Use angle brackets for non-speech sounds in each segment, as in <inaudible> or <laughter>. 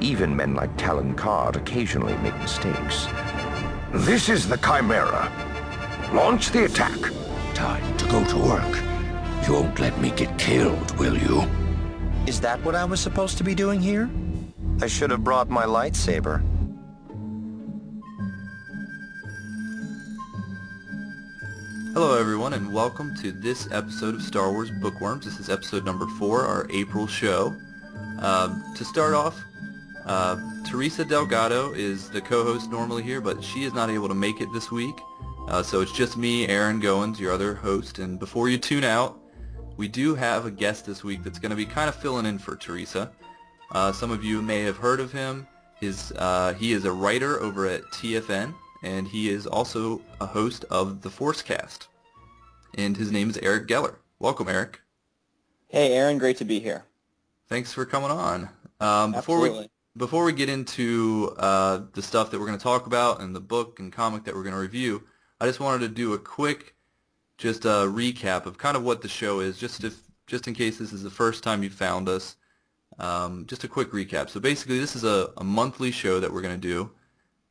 Even men like Talon Karrde occasionally make mistakes. This is the Chimera. Launch the attack. Time to go to work. You won't let me get killed, will you? Is that what I was supposed to be doing here? I should have brought my lightsaber. Hello, everyone, and welcome to this episode of Star Wars Bookworms. This is episode number four, our April show. Um, to start off, uh, Teresa Delgado is the co-host normally here, but she is not able to make it this week. Uh, so it's just me, Aaron Goins, your other host. And before you tune out, we do have a guest this week that's going to be kind of filling in for Teresa. Uh, some of you may have heard of him. His, uh, he is a writer over at TFN, and he is also a host of the Forcecast. And his name is Eric Geller. Welcome, Eric. Hey, Aaron, great to be here. Thanks for coming on. Um, before Absolutely. we before we get into uh, the stuff that we're going to talk about and the book and comic that we're going to review, I just wanted to do a quick just a recap of kind of what the show is, just if just in case this is the first time you found us. Um, just a quick recap. So basically, this is a, a monthly show that we're going to do.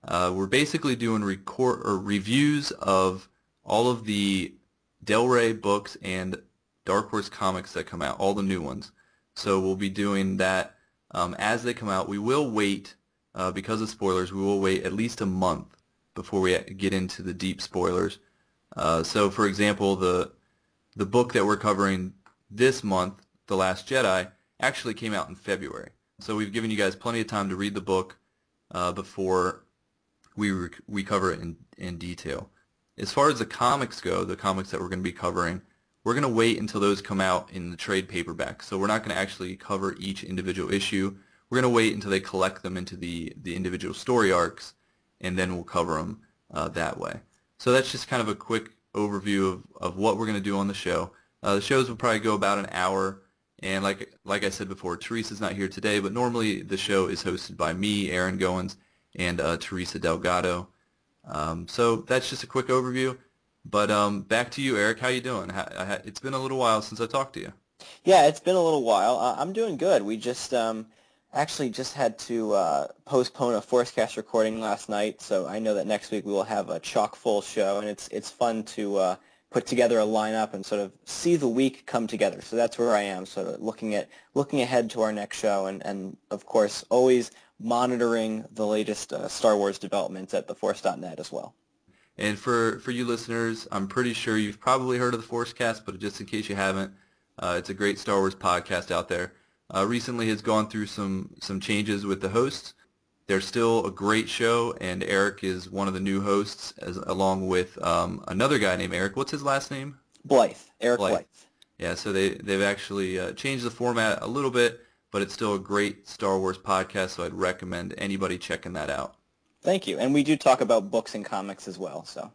Uh, we're basically doing record or reviews of all of the Del Rey books and Dark Horse comics that come out, all the new ones. So we'll be doing that um, as they come out. We will wait, uh, because of spoilers, we will wait at least a month before we get into the deep spoilers. Uh, so, for example, the the book that we're covering this month, The Last Jedi, actually came out in February. So we've given you guys plenty of time to read the book uh, before we we cover it in, in detail. As far as the comics go, the comics that we're going to be covering, we're going to wait until those come out in the trade paperback. So we're not going to actually cover each individual issue. We're going to wait until they collect them into the, the individual story arcs, and then we'll cover them uh, that way. So that's just kind of a quick overview of, of what we're going to do on the show. Uh, the shows will probably go about an hour, and like like I said before, Teresa's not here today, but normally the show is hosted by me, Aaron Goins, and uh, Teresa Delgado. Um, so that's just a quick overview. But um, back to you, Eric. How you doing? It's been a little while since I talked to you. Yeah, it's been a little while. I'm doing good. We just um, actually just had to uh, postpone a Forcecast recording last night, so I know that next week we will have a chock full show, and it's it's fun to uh, put together a lineup and sort of see the week come together. So that's where I am, of looking at looking ahead to our next show, and, and of course always monitoring the latest uh, Star Wars developments at theforce.net as well. And for, for you listeners, I'm pretty sure you've probably heard of the Forcecast, but just in case you haven't, uh, it's a great Star Wars podcast out there. Uh, recently has gone through some, some changes with the hosts. They're still a great show, and Eric is one of the new hosts, as, along with um, another guy named Eric. What's his last name? Blythe, Eric Blythe. Blythe. Yeah, so they, they've actually uh, changed the format a little bit, but it's still a great Star Wars podcast, so I'd recommend anybody checking that out. Thank you. And we do talk about books and comics as well. So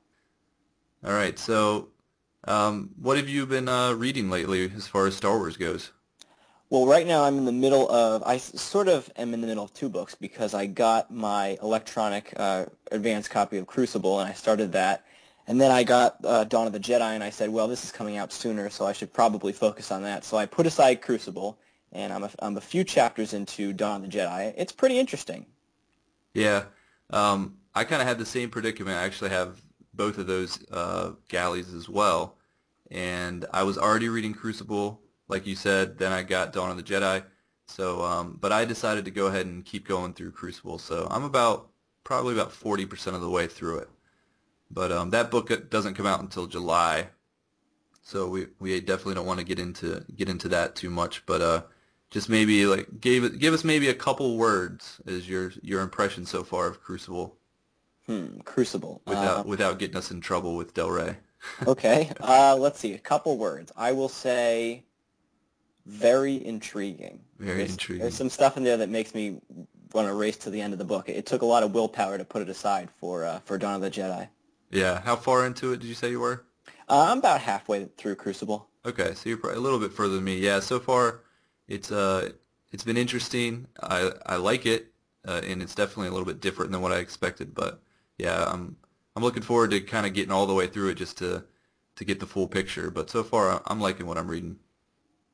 All right, so um, what have you been uh, reading lately as far as Star Wars goes? Well, right now I'm in the middle of, I sort of am in the middle of two books because I got my electronic uh, advanced copy of Crucible and I started that. And then I got uh, Dawn of the Jedi and I said, well, this is coming out sooner, so I should probably focus on that. So I put aside Crucible and I'm a, I'm a few chapters into Dawn of the Jedi. It's pretty interesting. Yeah, um, I kind of had the same predicament. I actually have both of those uh, galleys as well, and I was already reading Crucible, like you said. Then I got Dawn of the Jedi. So, um, but I decided to go ahead and keep going through Crucible. So I'm about probably about 40% of the way through it. But um, that book doesn't come out until July, so we we definitely don't want to get into get into that too much. But uh, just maybe like give it give us maybe a couple words as your your impression so far of Crucible Hmm, Crucible. without Uh, without getting us in trouble with Del Rey. <laughs> okay. Uh, let's see. A couple words. I will say very intriguing. Very there's, intriguing. There's some stuff in there that makes me want to race to the end of the book. It took a lot of willpower to put it aside for uh, for Dawn of the Jedi. Yeah, how far into it did you say you were? Uh, I'm about halfway through Crucible. Okay, so you're probably a little bit further than me. Yeah, so far it's uh it's been interesting. I I like it, uh, and it's definitely a little bit different than what I expected. But yeah, I'm I'm looking forward to kind of getting all the way through it just to to get the full picture. But so far, I'm liking what I'm reading.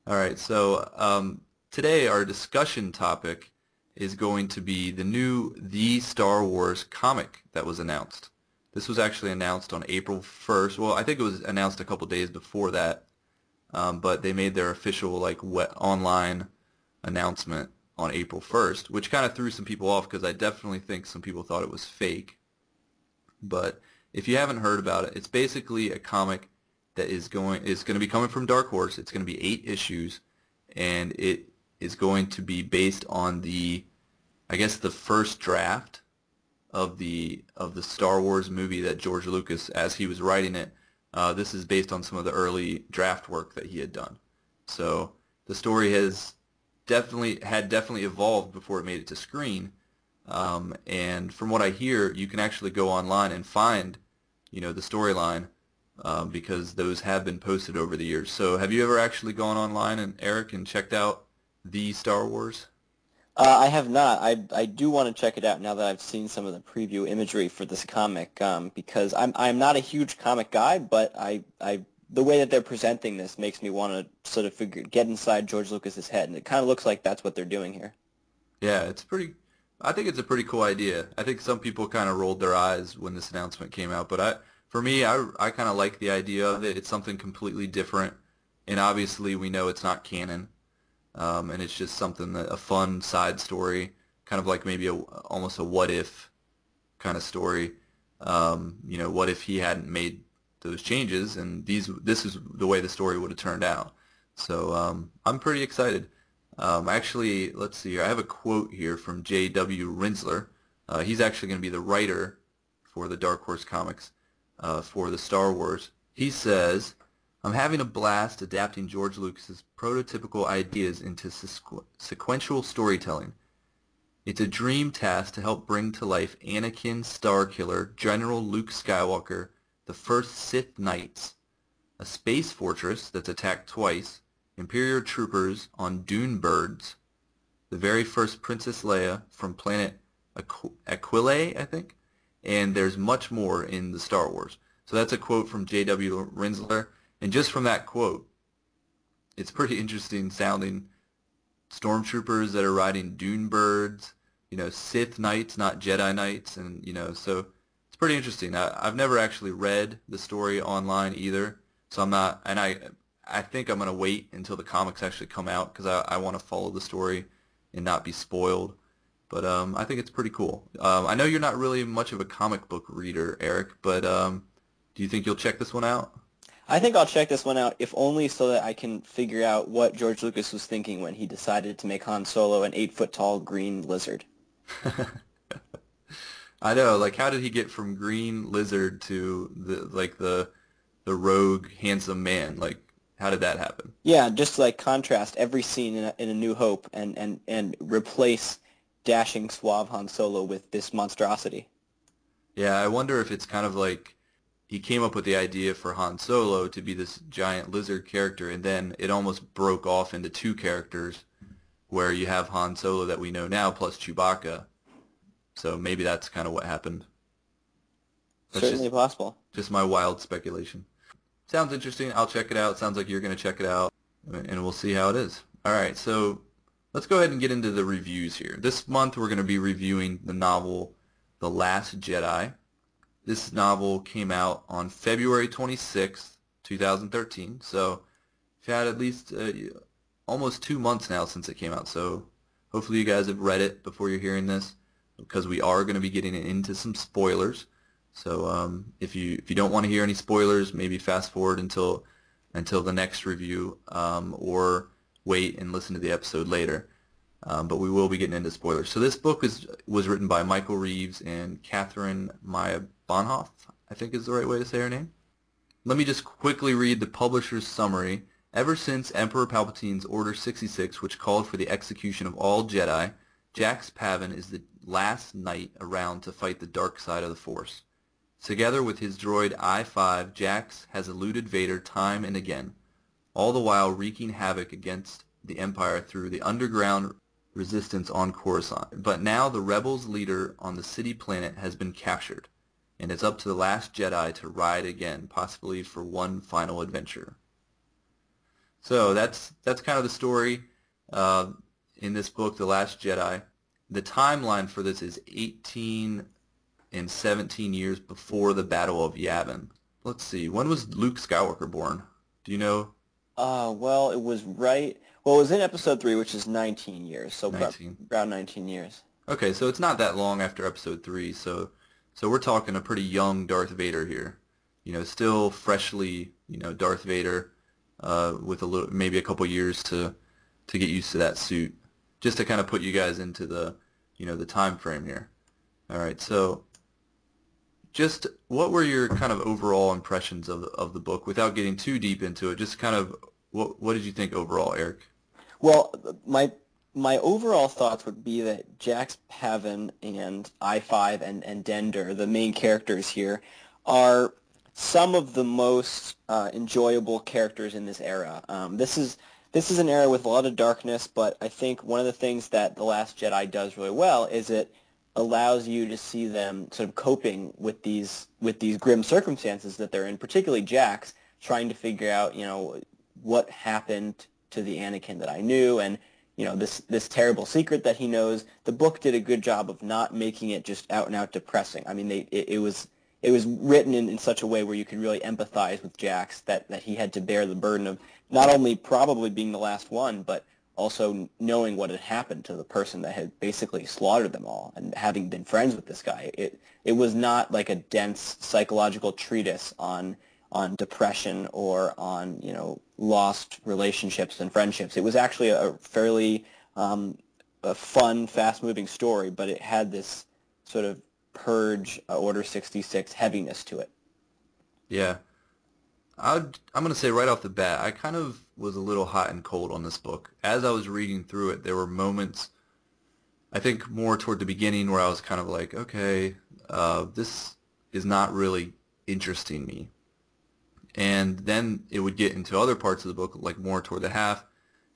All right, so um, today our discussion topic is going to be the new The Star Wars comic that was announced. This was actually announced on April 1st. Well, I think it was announced a couple days before that, um, but they made their official like wet, online announcement on April 1st, which kind of threw some people off because I definitely think some people thought it was fake. But if you haven't heard about it, it's basically a comic that is going is going to be coming from Dark Horse. It's going to be eight issues, and it is going to be based on the, I guess the first draft of the of the Star Wars movie that George Lucas, as he was writing it, uh, this is based on some of the early draft work that he had done. So the story has definitely had definitely evolved before it made it to screen. Um, and from what I hear, you can actually go online and find, you know, the storyline um, because those have been posted over the years. So have you ever actually gone online and Eric and checked out the Star Wars? Uh, I have not. I I do want to check it out now that I've seen some of the preview imagery for this comic. Um, because I'm I'm not a huge comic guy, but I I the way that they're presenting this makes me want to sort of figure get inside George Lucas's head, and it kind of looks like that's what they're doing here. Yeah, it's pretty. I think it's a pretty cool idea. I think some people kind of rolled their eyes when this announcement came out, but I, for me, I, I kind of like the idea of it. It's something completely different, and obviously we know it's not canon um, and it's just something that a fun side story, kind of like maybe a almost a what if kind of story. Um, you know, what if he hadn't made those changes, and these this is the way the story would have turned out. So um, I'm pretty excited. Um, actually, let's see here. I have a quote here from J.W. Rinzler. Uh, he's actually going to be the writer for the Dark Horse comics uh, for the Star Wars. He says, I'm having a blast adapting George Lucas's prototypical ideas into sequ sequential storytelling. It's a dream task to help bring to life Anakin Starkiller, General Luke Skywalker, the first Sith Knights, a space fortress that's attacked twice, Imperial troopers on dune birds, the very first Princess Leia from planet Aqu Aquila, I think, and there's much more in the Star Wars. So that's a quote from J.W. Rinzler. And just from that quote, it's pretty interesting sounding. Stormtroopers that are riding dune birds, you know, Sith knights, not Jedi knights, and you know, so it's pretty interesting. I, I've never actually read the story online either, so I'm not, and I, I think I'm gonna wait until the comics actually come out because I, I want to follow the story and not be spoiled. But um, I think it's pretty cool. Um, I know you're not really much of a comic book reader, Eric, but um, do you think you'll check this one out? I think I'll check this one out, if only so that I can figure out what George Lucas was thinking when he decided to make Han Solo an eight-foot-tall green lizard. <laughs> I know, like, how did he get from green lizard to the like the the rogue handsome man? Like, how did that happen? Yeah, just like contrast every scene in a, in a New Hope and and and replace dashing suave Han Solo with this monstrosity. Yeah, I wonder if it's kind of like he came up with the idea for Han Solo to be this giant lizard character, and then it almost broke off into two characters, where you have Han Solo that we know now plus Chewbacca. So maybe that's kind of what happened. That's Certainly just, possible. Just my wild speculation. Sounds interesting. I'll check it out. Sounds like you're going to check it out, and we'll see how it is. All right, so let's go ahead and get into the reviews here. This month we're going to be reviewing the novel The Last Jedi this novel came out on February 26th, 2013. So you've had at least uh, almost two months now since it came out. So hopefully you guys have read it before you're hearing this because we are going to be getting into some spoilers. So um, if you if you don't want to hear any spoilers, maybe fast forward until until the next review um, or wait and listen to the episode later. Um, but we will be getting into spoilers. So this book was was written by Michael Reaves and Kaathryn Maya Bohnhoff, I think is the right way to say her name. Let me just quickly read the publisher's summary. Ever since Emperor Palpatine's Order 66, which called for the execution of all Jedi, Jax Pavan is the last knight around to fight the dark side of the Force. Together with his droid I-5, Jax has eluded Vader time and again, all the while wreaking havoc against the Empire through the underground resistance on Coruscant. But now the rebels' leader on the city planet has been captured and it's up to the last Jedi to ride again, possibly for one final adventure. So that's that's kind of the story uh, in this book, The Last Jedi. the timeline for this is 18 and 17 years before the Battle of Yavin. Let's see. When was Luke Skywalker born? Do you know? Uh, well, it was right. Well, it was in episode three, which is 19 years, so 19. around 19 years. Okay, so it's not that long after episode three, so so we're talking a pretty young Darth Vader here. You know, still freshly, you know, Darth Vader, uh, with a little maybe a couple years to to get used to that suit, just to kind of put you guys into the, you know, the time frame here. All right, so just what were your kind of overall impressions of of the book without getting too deep into it? Just kind of what what did you think overall, Eric? Well, my my overall thoughts would be that Jax Pavan and I5 and, and Den Dhur, the main characters here, are some of the most uh, enjoyable characters in this era. Um, this is this is an era with a lot of darkness, but I think one of the things that The Last Jedi does really well is it allows you to see them sort of coping with these with these grim circumstances that they're in, particularly Jax trying to figure out, you know, what happened to the Anakin that I knew and you know this this terrible secret that he knows. The book did a good job of not making it just out and out depressing. I mean, they it, it was it was written in, in such a way where you could really empathize with Jax that that he had to bear the burden of not only probably being the last one, but also knowing what had happened to the person that had basically slaughtered them all and having been friends with this guy. It it was not like a dense psychological treatise on on depression or on you know lost relationships and friendships. It was actually a fairly um, a fun, fast-moving story, but it had this sort of purge uh, Order 66 heaviness to it. Yeah. I'd, I'm going to say right off the bat, I kind of was a little hot and cold on this book. As I was reading through it, there were moments, I think more toward the beginning, where I was kind of like, okay, uh, this is not really interesting me and then it would get into other parts of the book, like more toward the half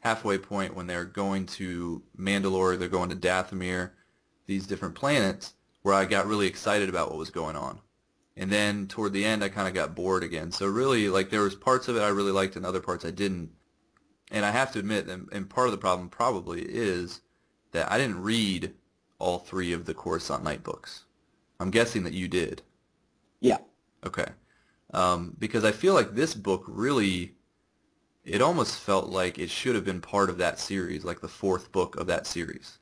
halfway point when they're going to Mandalore, they're going to Dathomir, these different planets, where I got really excited about what was going on. And then toward the end, I kind of got bored again. So really, like there was parts of it I really liked, and other parts I didn't. And I have to admit, and, and part of the problem probably is that I didn't read all three of the Coruscant Night books. I'm guessing that you did. Yeah. Okay um, because I feel like this book really, it almost felt like it should have been part of that series, like the fourth book of that series,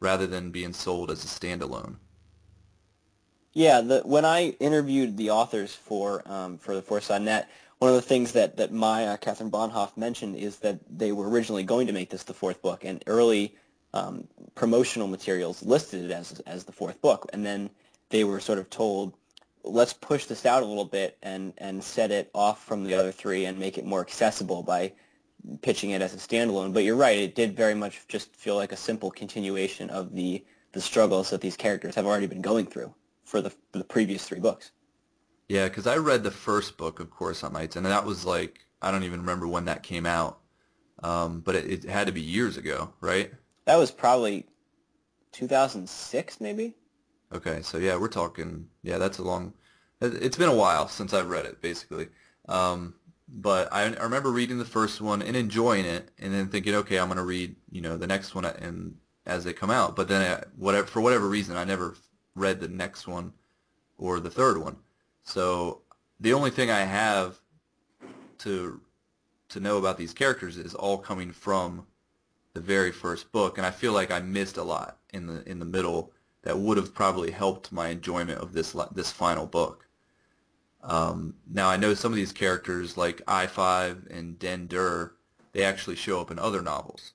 rather than being sold as a standalone. Yeah, the, when I interviewed the authors for um, for the Force Net, one of the things that that Maya Kaathryn Bohnhoff mentioned is that they were originally going to make this the fourth book, and early um, promotional materials listed it as as the fourth book, and then they were sort of told let's push this out a little bit and, and set it off from the other three and make it more accessible by pitching it as a standalone. But you're right, it did very much just feel like a simple continuation of the, the struggles that these characters have already been going through for the, for the previous three books. Yeah, because I read the first book of Coruscant Nights, and that was like, I don't even remember when that came out, um, but it, it had to be years ago, right? That was probably 2006, maybe? Okay, so yeah, we're talking. Yeah, that's a long. It's been a while since I've read it, basically. Um, but I, I remember reading the first one and enjoying it, and then thinking, okay, I'm to read, you know, the next one and as they come out. But then, I, whatever for whatever reason, I never read the next one or the third one. So the only thing I have to to know about these characters is all coming from the very first book, and I feel like I missed a lot in the in the middle that would have probably helped my enjoyment of this this final book. Um, now I know some of these characters like I-5 and Den Dhur, they actually show up in other novels.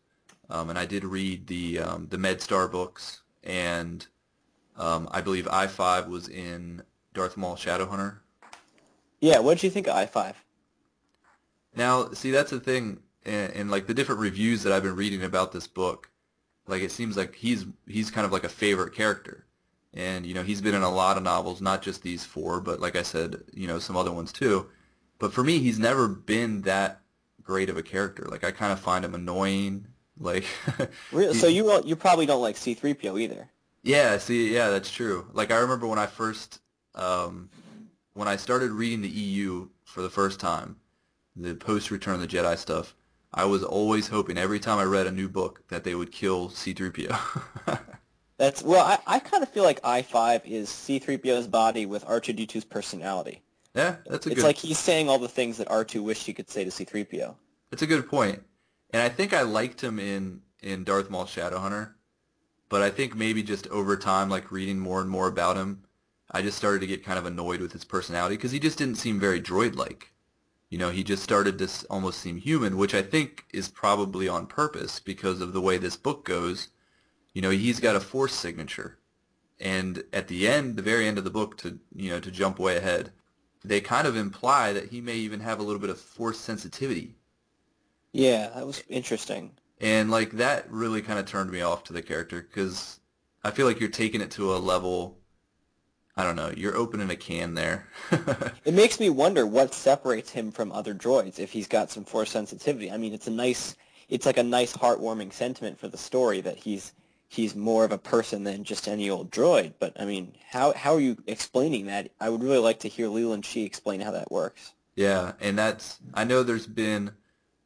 Um, and I did read the um, the MedStar books, and um, I believe I-5 was in Darth Maul Shadowhunter. Yeah, what did you think of I-5? Now, see, that's the thing, and, and like the different reviews that I've been reading about this book, like it seems like he's he's kind of like a favorite character, and you know he's been in a lot of novels, not just these four, but like I said, you know some other ones too. But for me, he's never been that great of a character. Like I kind of find him annoying. <laughs> Like really? so you you probably don't like C-3PO either. Yeah, see, yeah, that's true. Like I remember when I first um, when I started reading the EU for the first time, the post Return of the Jedi stuff. I was always hoping every time I read a new book that they would kill C-3PO. <laughs> That's well, I, I kind of feel like I-5 is C-3PO's body with R2D2's personality. Yeah, that's a It's good. like he's saying all the things that R2 wished he could say to C-3PO. That's a good point. And I think I liked him in in Darth Maul Shadowhunter, but I think maybe just over time, like reading more and more about him, I just started to get kind of annoyed with his personality because he just didn't seem very droid-like. You know, he just started to almost seem human, which I think is probably on purpose because of the way this book goes. You know, he's got a force signature, and at the end, the very end of the book, to you know, to jump way ahead, they kind of imply that he may even have a little bit of force sensitivity Yeah, that was interesting. and like that really kind of turned me off to the character because I feel like you're taking it to a level. I don't know. You're opening a can there. <laughs> It makes me wonder what separates him from other droids if he's got some force sensitivity. I mean, it's a nice, it's like a nice heartwarming sentiment for the story that he's he's more of a person than just any old droid. But I mean, how how are you explaining that? I would really like to hear Leland Chee explain how that works. yeah, and that's. I know there's been,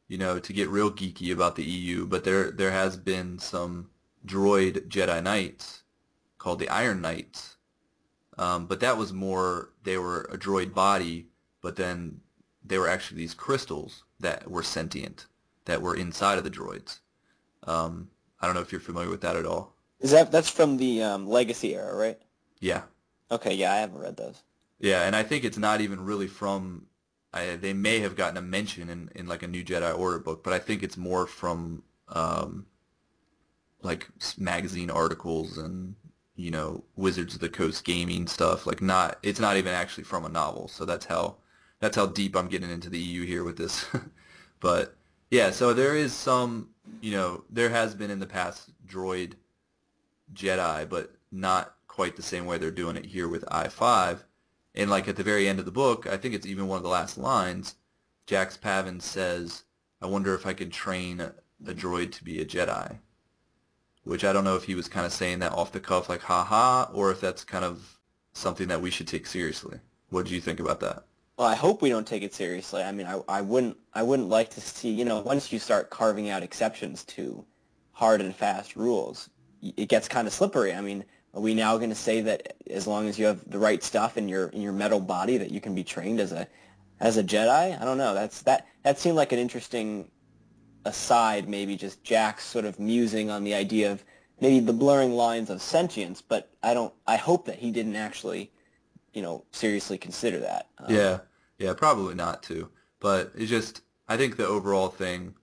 you know, to get real geeky about the EU, but there there has been some droid Jedi Knights called the Iron Knights. Um, but that was more. They were a droid body, but then they were actually these crystals that were sentient that were inside of the droids. Um, I don't know if you're familiar with that at all. Is that that's from the um, Legacy era, right? Yeah, Okay, yeah, I haven't read those. yeah, and I think it's not even really from. I, they may have gotten a mention in, in like a New Jedi Order book, but I think it's more from um, like magazine articles and you know Wizards of the Coast gaming stuff. Like not, it's not even actually from a novel. So that's how that's how deep I'm getting into the EU here with this. <laughs> but yeah, so there is some, you know, there has been in the past droid Jedi, but not quite the same way they're doing it here with I-5. And like at the very end of the book, I think it's even one of the last lines, Jax Pavan says, I wonder if I could train a droid to be a Jedi. Which I don't know if he was kind of saying that off the cuff, like ha ha, or if that's kind of something that we should take seriously. What do you think about that? Well, I hope we don't take it seriously. I mean, I, I wouldn't I wouldn't like to see you know once you start carving out exceptions to hard and fast rules, it gets kind of slippery. I mean, are we now going to say that as long as you have the right stuff in your in your metal body that you can be trained as a as a Jedi? I don't know. That's that that seemed like an interesting aside, maybe just Jack's sort of musing on the idea of maybe the blurring lines of sentience. But I don't. I hope that he didn't actually, you know, seriously consider that. Um, Yeah, yeah, probably not too. But it's just, I think the overall thing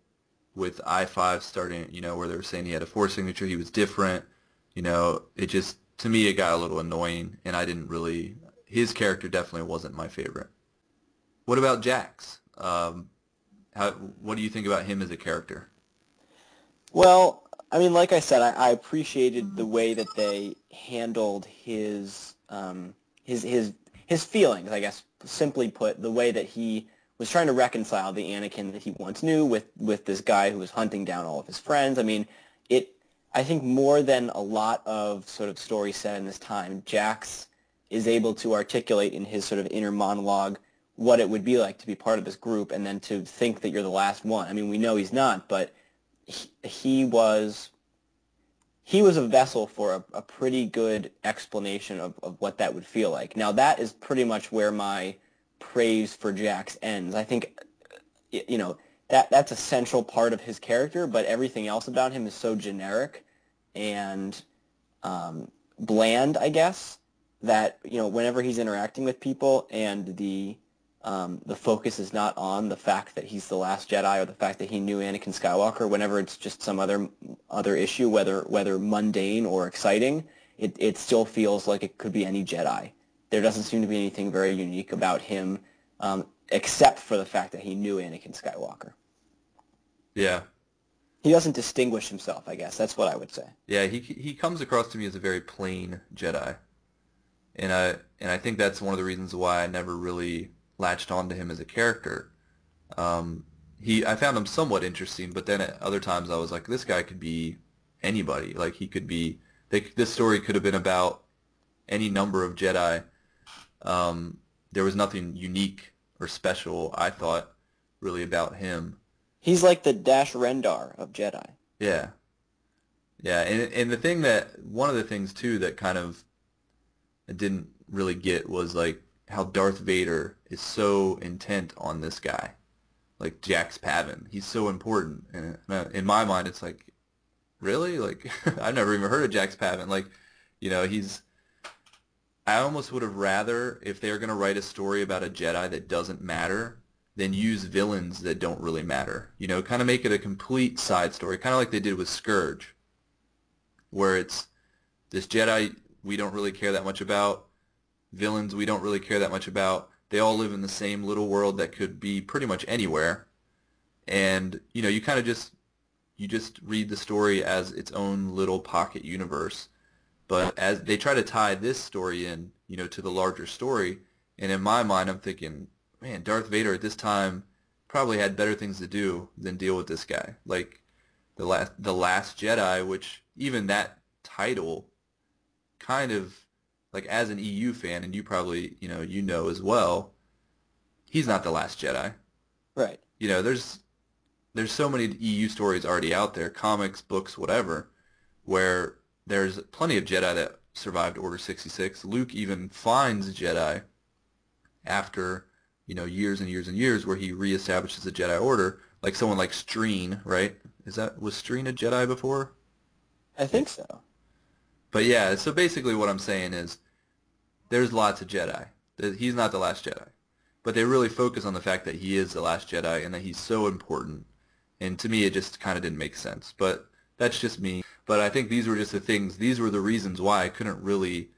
with I-5 starting, you know, where they were saying he had a four signature, he was different, you know, it just, to me, it got a little annoying, and I didn't really, his character definitely wasn't my favorite. What about Jax? Um, how, what do you think about him as a character? Well, I mean, like I said, I, I appreciated the way that they handled his um, his his his feelings. I guess simply put, the way that he was trying to reconcile the Anakin that he once knew with with this guy who was hunting down all of his friends. I mean, it. I think more than a lot of sort of stories set in this time, Jax is able to articulate in his sort of inner monologue what it would be like to be part of this group and then to think that you're the last one. I mean, we know he's not, but he, he was he was a vessel for a, a pretty good explanation of, of what that would feel like. Now that is pretty much where my praise for Jax ends. I think you know that that's a central part of his character, but everything else about him is so generic and um, bland, I guess, that you know whenever he's interacting with people and the um, the focus is not on the fact that he's the last Jedi or the fact that he knew Anakin Skywalker. Whenever it's just some other other issue, whether whether mundane or exciting, it it still feels like it could be any Jedi. There doesn't seem to be anything very unique about him, um, except for the fact that he knew Anakin Skywalker. Yeah, He doesn't distinguish himself. I guess that's what I would say. Yeah, he he comes across to me as a very plain Jedi, and I and I think that's one of the reasons why I never really latched onto him as a character. Um, he I found him somewhat interesting, but then at other times I was like, this guy could be anybody. Like he could be. They, this story could have been about any number of Jedi. Um, there was nothing unique or special, I thought, really about him. He's like the Dash Rendar of Jedi. Yeah. Yeah, and and the thing that one of the things too that kind of I didn't really get was like how Darth Vader is so intent on this guy, like Jax Pavan. He's so important, and uh, in my mind, it's like, really, like <laughs> I've never even heard of Jax Pavan. Like, you know, he's. I almost would have rather if they are going to write a story about a Jedi that doesn't matter, than use villains that don't really matter. You know, kind of make it a complete side story, kind of like they did with Scourge, where it's this Jedi we don't really care that much about villains we don't really care that much about. They all live in the same little world that could be pretty much anywhere. And, you know, you kind of just you just read the story as its own little pocket universe. But as they try to tie this story in, you know, to the larger story, and in my mind I'm thinking, man, Darth Vader at this time probably had better things to do than deal with this guy. Like the last the last Jedi, which even that title kind of like as an EU fan, and you probably you know you know as well, he's not the last Jedi. Right. You know, there's there's so many EU stories already out there, comics, books, whatever, where there's plenty of Jedi that survived Order 66. Luke even finds Jedi after, you know, years and years and years where he reestablishes the Jedi Order, like someone like Streen, right? Is that was Streen a Jedi before? I think so. But yeah, so basically what I'm saying is there's lots of Jedi. He's not the last Jedi. But they really focus on the fact that he is the last Jedi and that he's so important. And to me, it just kind of didn't make sense. But that's just me. But I think these were just the things, these were the reasons why I couldn't really,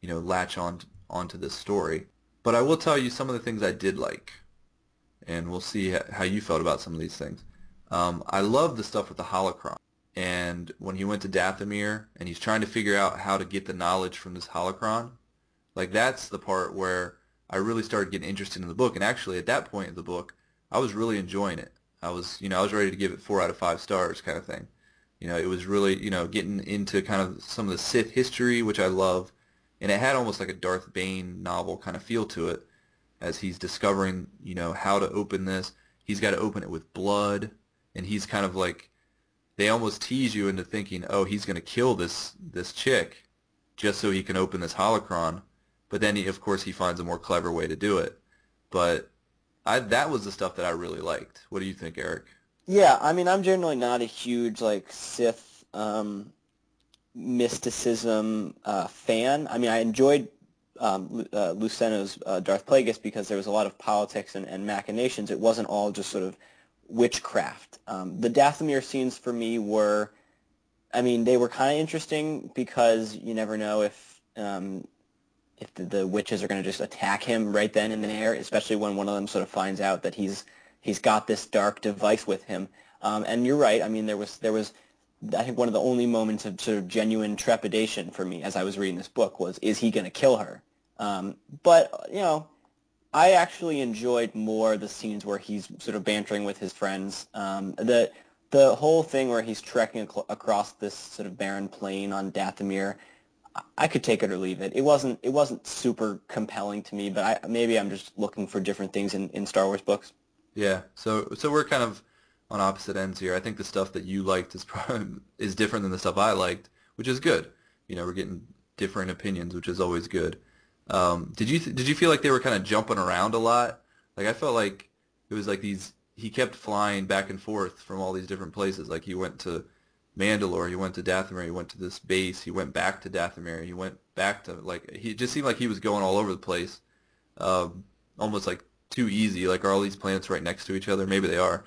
you know, latch on onto this story. But I will tell you some of the things I did like. And we'll see how you felt about some of these things. Um, I love the stuff with the holocron. And when he went to Dathomir and he's trying to figure out how to get the knowledge from this holocron, like that's the part where I really started getting interested in the book. And actually, at that point in the book, I was really enjoying it. I was, you know, I was ready to give it four out of five stars, kind of thing. You know, it was really, you know, getting into kind of some of the Sith history, which I love, and it had almost like a Darth Bane novel kind of feel to it, as he's discovering, you know, how to open this. He's got to open it with blood, and he's kind of like, they almost tease you into thinking, oh, he's going to kill this this chick, just so he can open this holocron but then, he, of course, he finds a more clever way to do it. But I, that was the stuff that I really liked. What do you think, Eric? Yeah, I mean, I'm generally not a huge like Sith um, mysticism uh, fan. I mean, I enjoyed um, uh, Luceno's uh, Darth Plagueis because there was a lot of politics and, and machinations. It wasn't all just sort of witchcraft. Um, the Dathomir scenes for me were, I mean, they were kind of interesting because you never know if um, if the, the witches are going to just attack him right then and there, especially when one of them sort of finds out that he's he's got this dark device with him. Um, and you're right. I mean, there was there was I think one of the only moments of sort of genuine trepidation for me as I was reading this book was, is he going to kill her? Um, but you know, I actually enjoyed more the scenes where he's sort of bantering with his friends. Um, the the whole thing where he's trekking ac- across this sort of barren plain on Dathomir I could take it or leave it. It wasn't it wasn't super compelling to me, but I, maybe I'm just looking for different things in, in Star Wars books. Yeah, so so we're kind of on opposite ends here. I think the stuff that you liked is probably, <laughs> is different than the stuff I liked, which is good. You know, we're getting different opinions, which is always good. Um, did you did you feel like they were kind of jumping around a lot? Like I felt like it was like these he kept flying back and forth from all these different places. Like he went to Mandalore. He went to Dathomir. He went to this base. He went back to Dathomir. He went back to like he just seemed like he was going all over the place, um, almost like too easy. Like are all these planets right next to each other? Maybe they are.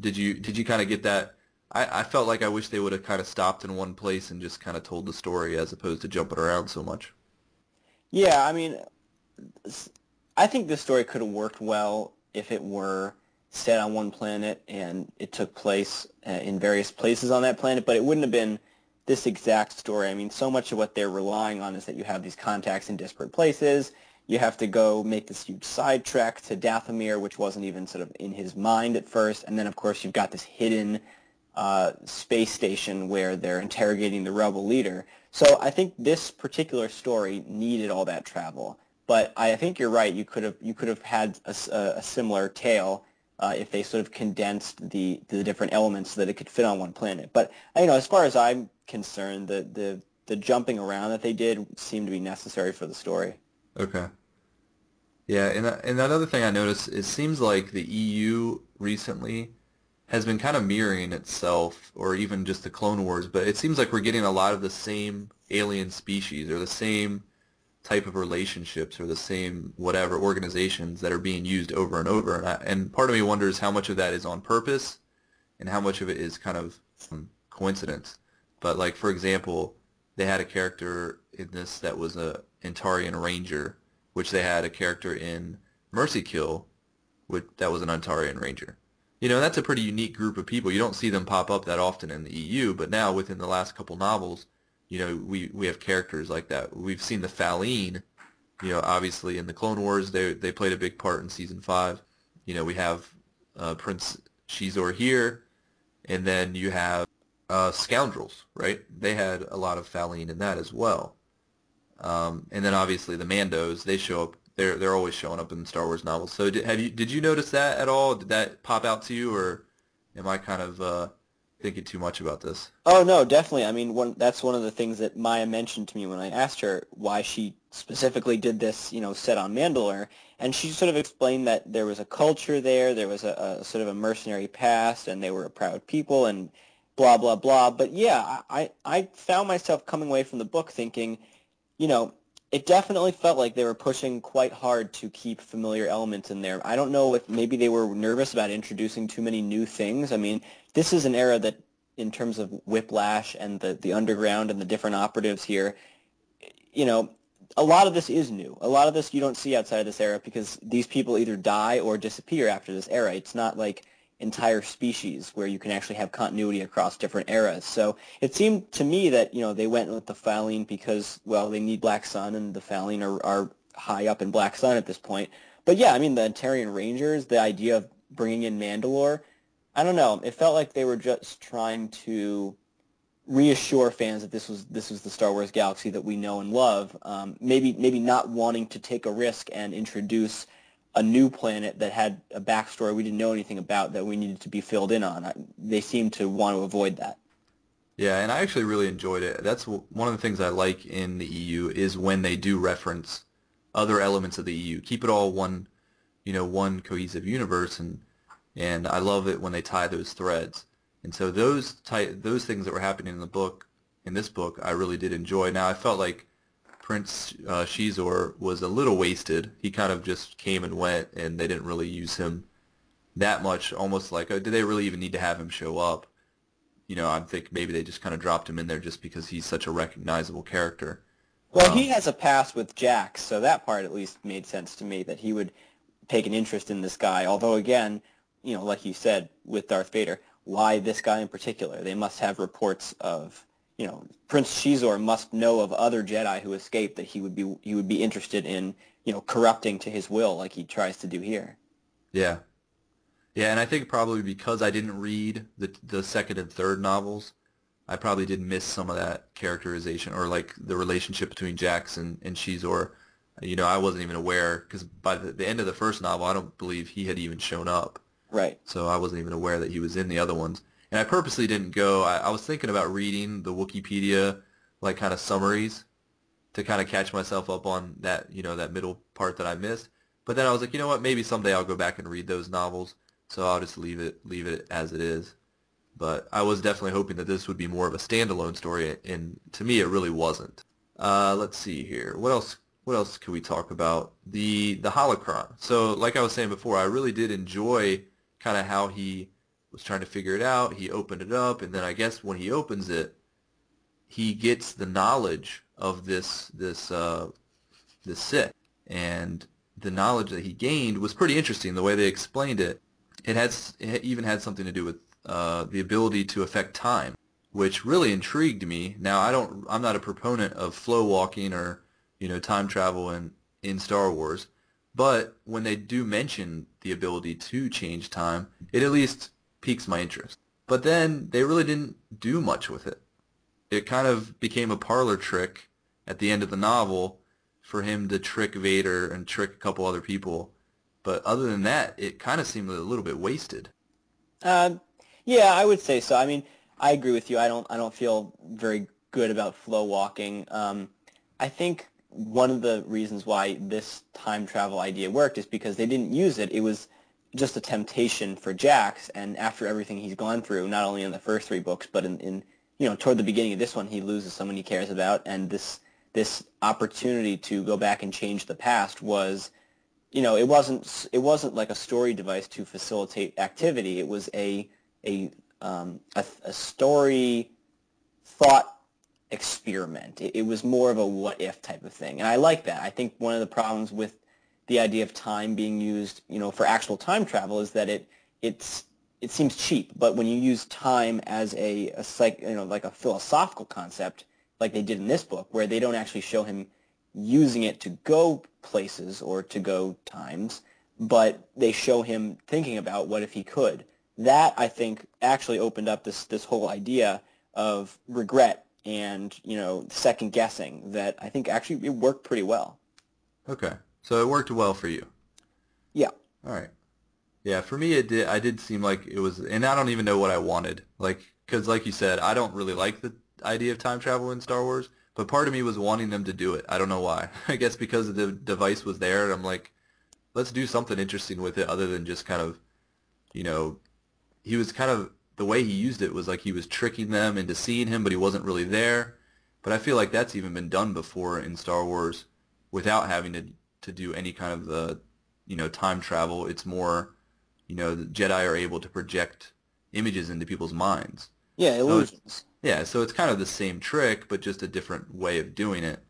Did you did you kind of get that? I, I felt like I wish they would have kind of stopped in one place and just kind of told the story as opposed to jumping around so much. Yeah, I mean, I think the story could have worked well if it were set on one planet and it took place uh, in various places on that planet, but it wouldn't have been this exact story. I mean, so much of what they're relying on is that you have these contacts in disparate places. You have to go make this huge sidetrack to Dathomir, which wasn't even sort of in his mind at first. And then, of course, you've got this hidden uh, space station where they're interrogating the rebel leader. So I think this particular story needed all that travel. But I think you're right. You could have you could have had a, a similar tale uh, if they sort of condensed the the different elements so that it could fit on one planet. But you know, as far as I'm concerned. The the the jumping around that they did seemed to be necessary for the story. Okay. Yeah, and uh, and another thing I noticed, it seems like the EU recently has been kind of mirroring itself, or even just the Clone Wars, but it seems like we're getting a lot of the same alien species or the same type of relationships or the same whatever organizations that are being used over and over. And, I, and part of me wonders how much of that is on purpose and how much of it is kind of um, coincidence. But like, for example, they had a character in this that was a Antarian Ranger, which they had a character in Mercy Kill, which that was an Antarian Ranger. You know, that's a pretty unique group of people. You don't see them pop up that often in the EU, but now within the last couple novels, you know, we, we have characters like that. We've seen the Falleen, you know, obviously in the Clone Wars, they they played a big part in season five. You know, we have uh, Prince Xizor here, and then you have uh, Scoundrels, right? They had a lot of Falleen in that as well. Um, and then obviously the Mandos, they show up. They're they're always showing up in Star Wars novels. So did, have you did you notice that at all? Did that pop out to you, or am I kind of uh, thinking too much about this? Oh no, definitely. I mean, one that's one of the things that Maya mentioned to me when I asked her why she specifically did this, you know, set on Mandalore, and she sort of explained that there was a culture there, there was a, a sort of a mercenary past, and they were a proud people, and blah blah blah. But yeah, I I found myself coming away from the book thinking, you know, it definitely felt like they were pushing quite hard to keep familiar elements in there. I don't know if maybe they were nervous about introducing too many new things. I mean, this is an era that, in terms of Whiplash and the, the underground and the different operatives here, you know, a lot of this is new. A lot of this you don't see outside of this era because these people either die or disappear after this era. It's not like entire species where you can actually have continuity across different eras. So it seemed to me that, you know, they went with the Falleen because, well, they need Black Sun and the Falleen are, are high up in Black Sun at this point. But yeah, I mean, the Antarian Rangers, the idea of bringing in Mandalore, I don't know. It felt like they were just trying to reassure fans that this was this was the Star Wars galaxy that we know and love. Um, maybe maybe not wanting to take a risk and introduce a new planet that had a backstory we didn't know anything about that we needed to be filled in on. They seemed to want to avoid that. Yeah, and I actually really enjoyed it. That's one of the things I like in the EU is when they do reference other elements of the EU. Keep it all one, you know, one cohesive universe, and and I love it when they tie those threads. And so those tie, those things that were happening in the book, in this book, I really did enjoy. Now I felt like Prince uh, Xizor was a little wasted. He kind of just came and went, and they didn't really use him that much. Almost like, uh, did they really even need to have him show up? You know, I think maybe they just kind of dropped him in there just because he's such a recognizable character. Well, um, he has a past with Jax, so that part at least made sense to me that he would take an interest in this guy. Although, again, you know, like you said with Darth Vader, why this guy in particular? They must have reports of you know, Prince Xizor must know of other Jedi who escaped that he would be he would be interested in, you know, corrupting to his will like he tries to do here. Yeah. Yeah, and I think probably because I didn't read the the second and third novels, I probably did miss some of that characterization or like the relationship between Jax and, and Xizor. You know, I wasn't even aware because by the, the end of the first novel, I don't believe he had even shown up. Right. So I wasn't even aware that he was in the other ones and I purposely didn't go. I, I was thinking about reading the Wikipedia like kind of summaries to kind of catch myself up on that you know that middle part that I missed. But then I was like, you know what? Maybe someday I'll go back and read those novels. So I'll just leave it leave it as it is. But I was definitely hoping that this would be more of a standalone story, and to me, it really wasn't. Uh, let's see here. What else? What else could we talk about? The the holocron. So, like I was saying before, I really did enjoy kind of how he was trying to figure it out. He opened it up, and then I guess when he opens it, he gets the knowledge of this this uh, this Sith, and the knowledge that he gained was pretty interesting. The way they explained it, it had it even had something to do with uh, the ability to affect time, which really intrigued me. Now I don't, I'm not a proponent of flow walking or you know time travel in in Star Wars, but when they do mention the ability to change time, it at least piques my interest. But then they really didn't do much with it. It kind of became a parlor trick at the end of the novel for him to trick Vader and trick a couple other people. But other than that, it kind of seemed a little bit wasted. Uh, yeah, I would say so. I mean, I agree with you. I don't I don't feel very good about flow walking. Um, I think one of the reasons why this time travel idea worked is because they didn't use it. It was just a temptation for Jax, and after everything he's gone through, not only in the first three books, but in, in you know toward the beginning of this one, he loses someone he cares about, and this this opportunity to go back and change the past was, you know, it wasn't it wasn't like a story device to facilitate activity. It was a a um, a, a story thought experiment. It, it was more of a what if type of thing, and I like that. I think one of the problems with the idea of time being used, you know, for actual time travel is that it it's it seems cheap, but when you use time as a, a psych, you know, like a philosophical concept, like they did in this book, where they don't actually show him using it to go places or to go times, but they show him thinking about what if he could. That I think actually opened up this this whole idea of regret and you know second guessing that I think actually it worked pretty well. Okay. So it worked well for you. Yeah. All right. Yeah, for me it did. I did seem like it was, and I don't even know what I wanted. Like, because like you said, I don't really like the idea of time travel in Star Wars. But part of me was wanting them to do it. I don't know why. <laughs> I guess because the device was there, and I'm like, let's do something interesting with it other than just kind of, you know, he was kind of the way he used it was like he was tricking them into seeing him, but he wasn't really there. But I feel like that's even been done before in Star Wars without having to to do any kind of the, you know, time travel. It's more, you know, the Jedi are able to project images into people's minds. Yeah, illusions. So yeah, so it's kind of the same trick, but just a different way of doing it.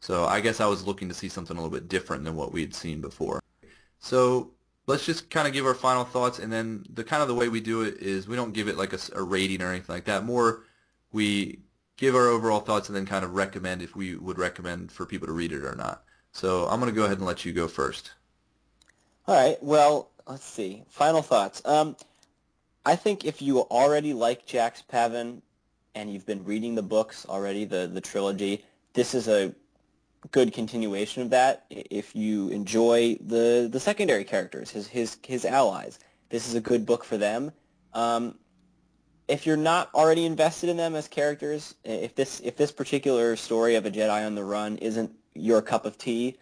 So I guess I was looking to see something a little bit different than what we had seen before. So let's just kind of give our final thoughts, and then the kind of the way we do it is we don't give it like a, a rating or anything like that. More, we give our overall thoughts and then kind of recommend if we would recommend for people to read it or not. So I'm going to go ahead and let you go first. All right. Well, let's see. Final thoughts. Um, I think if you already like Jax Pavan and you've been reading the books already, the, the trilogy, this is a good continuation of that. If you enjoy the, the secondary characters, his, his, his allies, this is a good book for them. Um, if you're not already invested in them as characters, if this if this particular story of a Jedi on the run isn't your cup of tea.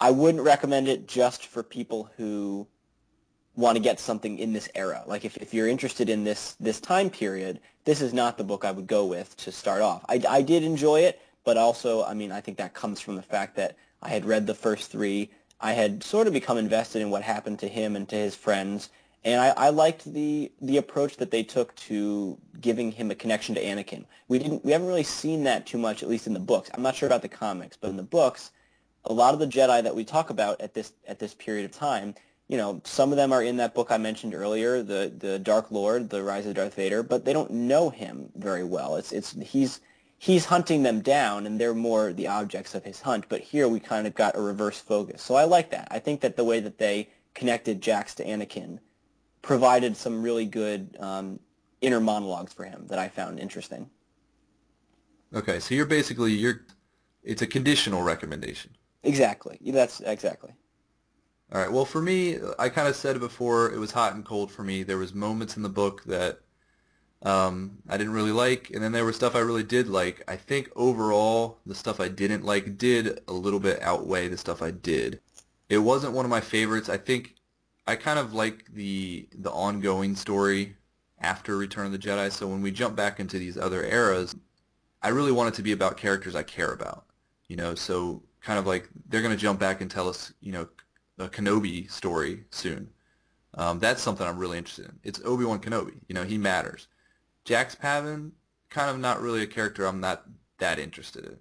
I wouldn't recommend it just for people who want to get something in this era. Like if, if you're interested in this this time period, this is not the book I would go with to start off. I, I did enjoy it, but also, I mean, I think that comes from the fact that I had read the first three. I had sort of become invested in what happened to him and to his friends, and I, I liked the the approach that they took to giving him a connection to Anakin. We didn't we haven't really seen that too much, at least in the books. I'm not sure about the comics, but in the books, a lot of the Jedi that we talk about at this at this period of time, you know, some of them are in that book I mentioned earlier, the the Dark Lord, the Rise of Darth Vader, but they don't know him very well. It's it's he's he's hunting them down and they're more the objects of his hunt, but here we kind of got a reverse focus. So I like that. I think that the way that they connected Jax to Anakin provided some really good um, inner monologues for him that I found interesting. Okay, so you're basically you're it's a conditional recommendation. Exactly. That's exactly. All right. Well, for me, I kind of said it before. It was hot and cold for me. There was moments in the book that um, I didn't really like, and then there was stuff I really did like. I think overall, the stuff I didn't like did a little bit outweigh the stuff I did. It wasn't one of my favorites. I think I kind of like the the ongoing story after Return of the Jedi. So when we jump back into these other eras, I really want it to be about characters I care about. You know, so kind of like they're going to jump back and tell us, you know, a Kenobi story soon. Um, that's something I'm really interested in. It's Obi-Wan Kenobi. You know, he matters. Jax Pavan, kind of not really a character I'm not that interested in.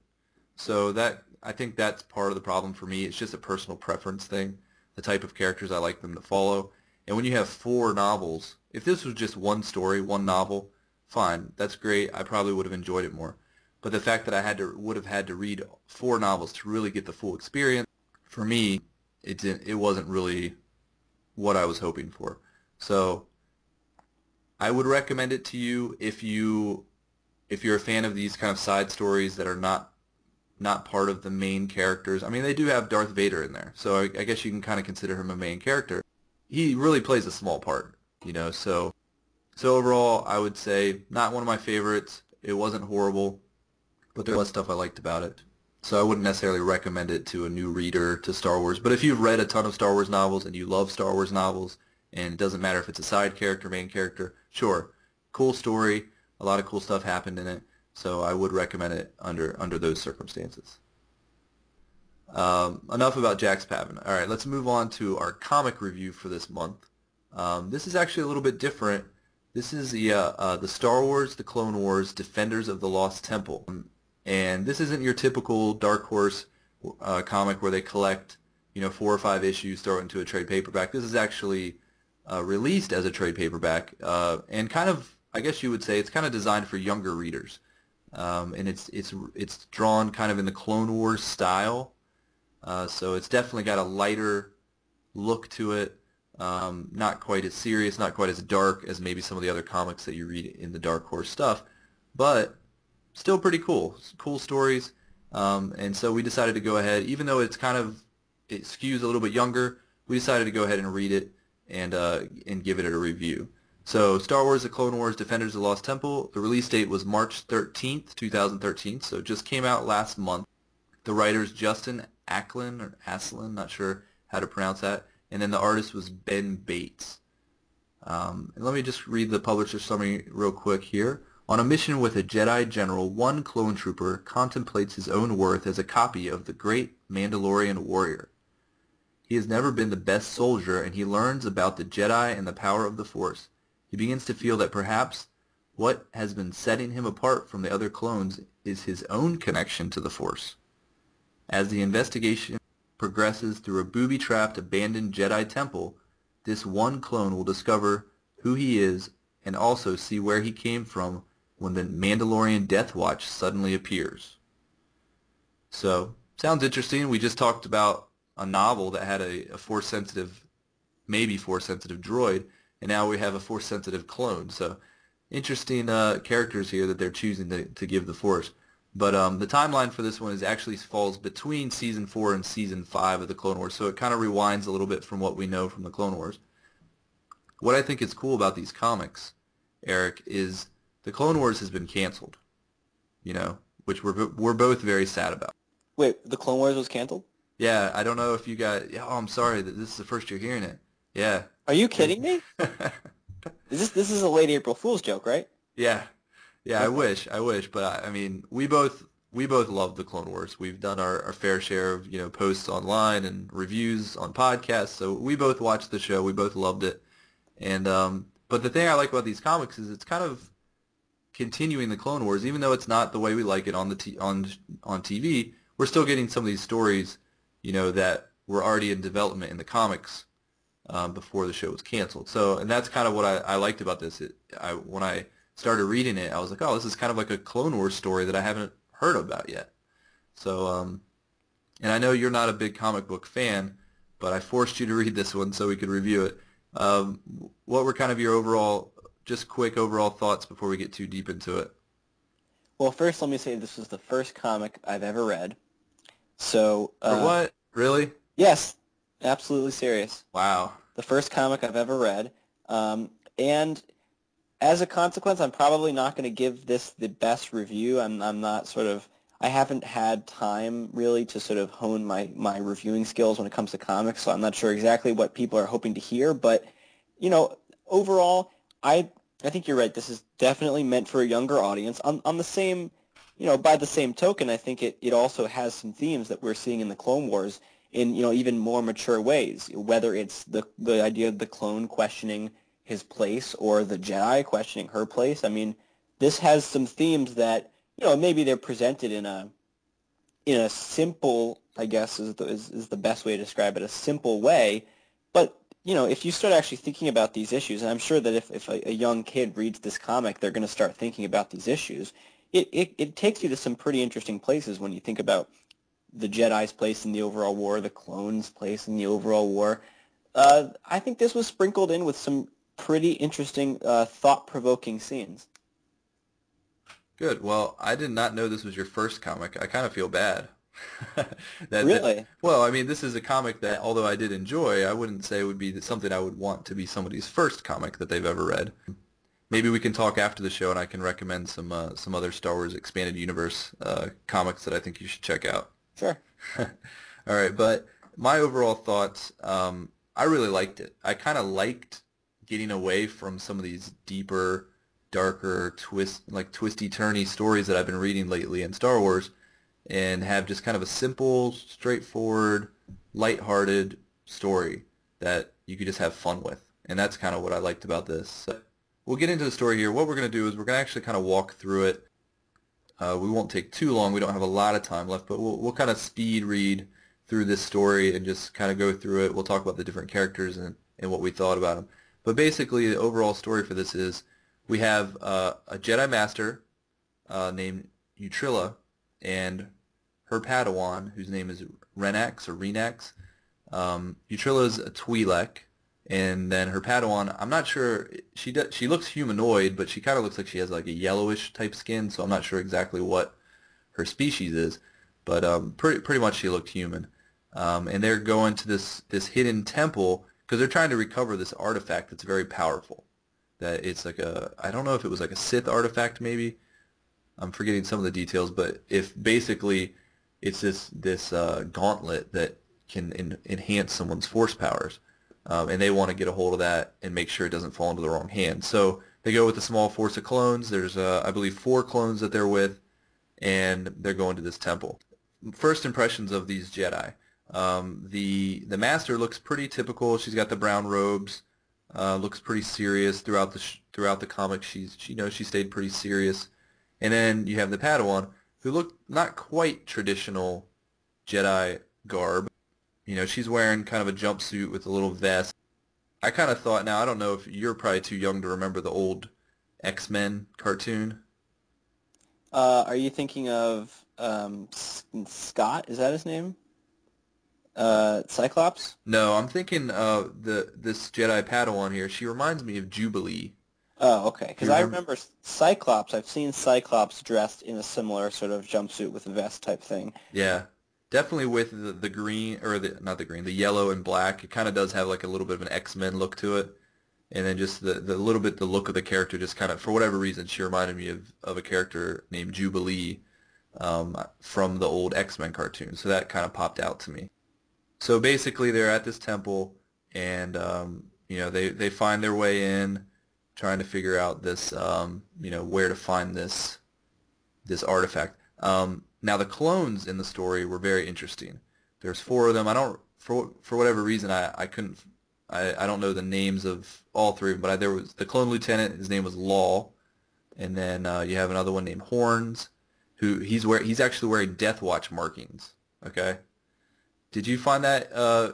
So that I think that's part of the problem for me. It's just a personal preference thing the type of characters I like them to follow. And when you have four novels, if this was just one story, one novel, fine, that's great. I probably would have enjoyed it more. But the fact that I had to would have had to read four novels to really get the full experience, for me, it didn't. It wasn't really what I was hoping for. So I would recommend it to you if you if you're a fan of these kind of side stories that are not not part of the main characters. I mean, they do have Darth Vader in there, so I, I guess you can kind of consider him a main character. He really plays a small part, you know. So So overall, I would say not one of my favorites. It wasn't horrible, but there was stuff I liked about it. So I wouldn't necessarily recommend it to a new reader to Star Wars. But if you've read a ton of Star Wars novels and you love Star Wars novels, and it doesn't matter if it's a side character, main character, sure, cool story, a lot of cool stuff happened in it. So I would recommend it under under those circumstances. Um, enough about Jax Pavan. All right, let's move on to our comic review for this month. Um, this is actually a little bit different. This is the uh, uh, the Star Wars: The Clone Wars Defenders of the Lost Temple, and this isn't your typical Dark Horse uh, comic where they collect you know four or five issues, throw it into a trade paperback. This is actually uh, released as a trade paperback, uh, and kind of I guess you would say it's kind of designed for younger readers, um, and it's it's it's drawn kind of in the Clone Wars style. Uh, so it's definitely got a lighter look to it. Um, not quite as serious, not quite as dark as maybe some of the other comics that you read in the Dark Horse stuff, but still pretty cool. Cool stories. Um, and so we decided to go ahead, even though it's kind of, it skews a little bit younger, we decided to go ahead and read it and, uh, and give it a review. So Star Wars The Clone Wars Defenders of the Lost Temple, the release date was March 13th, 2013, so it just came out last month. The writer's Justin Aclin or Aslin, not sure how to pronounce that. And then the artist was Ben Bates. Um, let me just read the publisher summary real quick here. On a mission with a Jedi general, one clone trooper contemplates his own worth as a copy of the great Mandalorian warrior. He has never been the best soldier, and he learns about the Jedi and the power of the Force. He begins to feel that perhaps what has been setting him apart from the other clones is his own connection to the Force. As the investigation progresses through a booby-trapped abandoned Jedi temple, this one clone will discover who he is and also see where he came from when the Mandalorian Death Watch suddenly appears. So, sounds interesting. We just talked about a novel that had a, a Force-sensitive, maybe Force-sensitive droid, and now we have a Force-sensitive clone. So, interesting uh, characters here that they're choosing to, to give the Force. But um, the timeline for this one is actually falls between season four and season five of the Clone Wars, so it kind of rewinds a little bit from what we know from the Clone Wars. What I think is cool about these comics, Eric, is the Clone Wars has been canceled. You know, which we're we're both very sad about. Wait, the Clone Wars was canceled? Yeah, I don't know if you got. Oh, I'm sorry that this is the first you're hearing it. Yeah. Are you kidding me? is <laughs> this this is a late April Fool's joke, right? Yeah, yeah, I wish, I wish, but I, I mean, we both we both love the Clone Wars. We've done our, our fair share of you know posts online and reviews on podcasts, so we both watched the show. We both loved it, and um, but the thing I like about these comics is it's kind of continuing the Clone Wars, even though it's not the way we like it on the t- on on TV. We're still getting some of these stories, you know, that were already in development in the comics um, before the show was canceled. So, and that's kind of what I, I liked about this. It, I when I started reading it, I was like, oh, this is kind of like a Clone Wars story that I haven't heard about yet. So, um, and I know you're not a big comic book fan, but I forced you to read this one so we could review it. Um, what were kind of your overall, just quick overall thoughts before we get too deep into it? Well, first let me say this was the first comic I've ever read. So uh, what? Really? Yes, absolutely serious. Wow. The first comic I've ever read, um, and as a consequence, I'm probably not going to give this the best review. I'm, I'm not sort of, I haven't had time really to sort of hone my, my reviewing skills when it comes to comics, so I'm not sure exactly what people are hoping to hear. But, you know, overall, I, I think you're right. This is definitely meant for a younger audience. On, on the same, you know, by the same token, I think it, it also has some themes that we're seeing in the Clone Wars in, you know, even more mature ways, whether it's the, the idea of the clone questioning his place or the Jedi questioning her place. I mean, this has some themes that you know maybe they're presented in a in a simple, I guess is the, is, is the best way to describe it, a simple way. But you know, if you start actually thinking about these issues, and I'm sure that if, if a, a young kid reads this comic, they're going to start thinking about these issues. It, it, it takes you to some pretty interesting places when you think about the Jedi's place in the overall war, the clones' place in the overall war. Uh, I think this was sprinkled in with some pretty interesting, uh, thought-provoking scenes. Good. Well, I did not know this was your first comic. I kind of feel bad. <laughs> that, really? That, well, I mean, this is a comic that, although I did enjoy, I wouldn't say it would be something I would want to be somebody's first comic that they've ever read. Maybe we can talk after the show, and I can recommend some uh, some other Star Wars expanded universe uh, comics that I think you should check out. Sure. <laughs> All right, but my overall thoughts, um, I really liked it. I kind of liked getting away from some of these deeper, darker, twist like twisty turny stories that I've been reading lately in Star Wars, and have just kind of a simple, straightforward, light-hearted story that you could just have fun with. And that's kind of what I liked about this. We'll get into the story here. What we're going to do is we're going to actually kind of walk through it. Uh, we won't take too long. We don't have a lot of time left, but we'll, we'll kind of speed read through this story and just kind of go through it. We'll talk about the different characters and, and what we thought about them. But basically, the overall story for this is we have uh, a Jedi Master uh, named Utrilla and her Padawan, whose name is Renax or Renax. Um, is a Twi'lek, and then her Padawan, I'm not sure, she does, she looks humanoid, but she kind of looks like she has like a yellowish type skin, so I'm not sure exactly what her species is, but um, pretty, pretty much she looked human. Um, and they're going to this, this hidden temple because they're trying to recover this artifact that's very powerful. That it's like a, I don't know if it was like a Sith artifact maybe. I'm forgetting some of the details, but if basically it's this, this uh, gauntlet that can enhance someone's force powers um, and they want to get a hold of that and make sure it doesn't fall into the wrong hands. So they go with a small force of clones. There's, uh, I believe, four clones that they're with, and they're going to this temple. First impressions of these Jedi. Um, the the master looks pretty typical. She's got the brown robes. Uh, looks pretty serious throughout the throughout the comic. She's she you knows she stayed pretty serious. And then you have the Padawan, who looked not quite traditional Jedi garb. You know, she's wearing kind of a jumpsuit with a little vest. I kind of thought, now I don't know if you're probably too young to remember the old X-Men cartoon. Uh, are you thinking of um, Scott? Is that his name? Uh, Cyclops? No, I'm thinking uh, the this Jedi Padawan here. She reminds me of Jubilee. Oh, okay. Because I remember Cyclops. I've seen Cyclops dressed in a similar sort of jumpsuit with a vest type thing. Yeah, definitely with the, the green or the not the green, the yellow and black. It kind of does have like a little bit of an X Men look to it, and then just the the little bit the look of the character just kind of for whatever reason she reminded me of of a character named Jubilee um, from the old X Men cartoon. So that kind of popped out to me. So basically, they're at this temple, and um, you know they they find their way in, trying to figure out this um, you know where to find this this artifact. Um, now the clones in the story were very interesting. There's four of them. I don't for for whatever reason I, I couldn't I, I don't know the names of all three but I, there was the clone lieutenant. His name was Law, and then uh, you have another one named Horns, who he's wear he's actually wearing Death Watch markings. Okay, did you find that uh,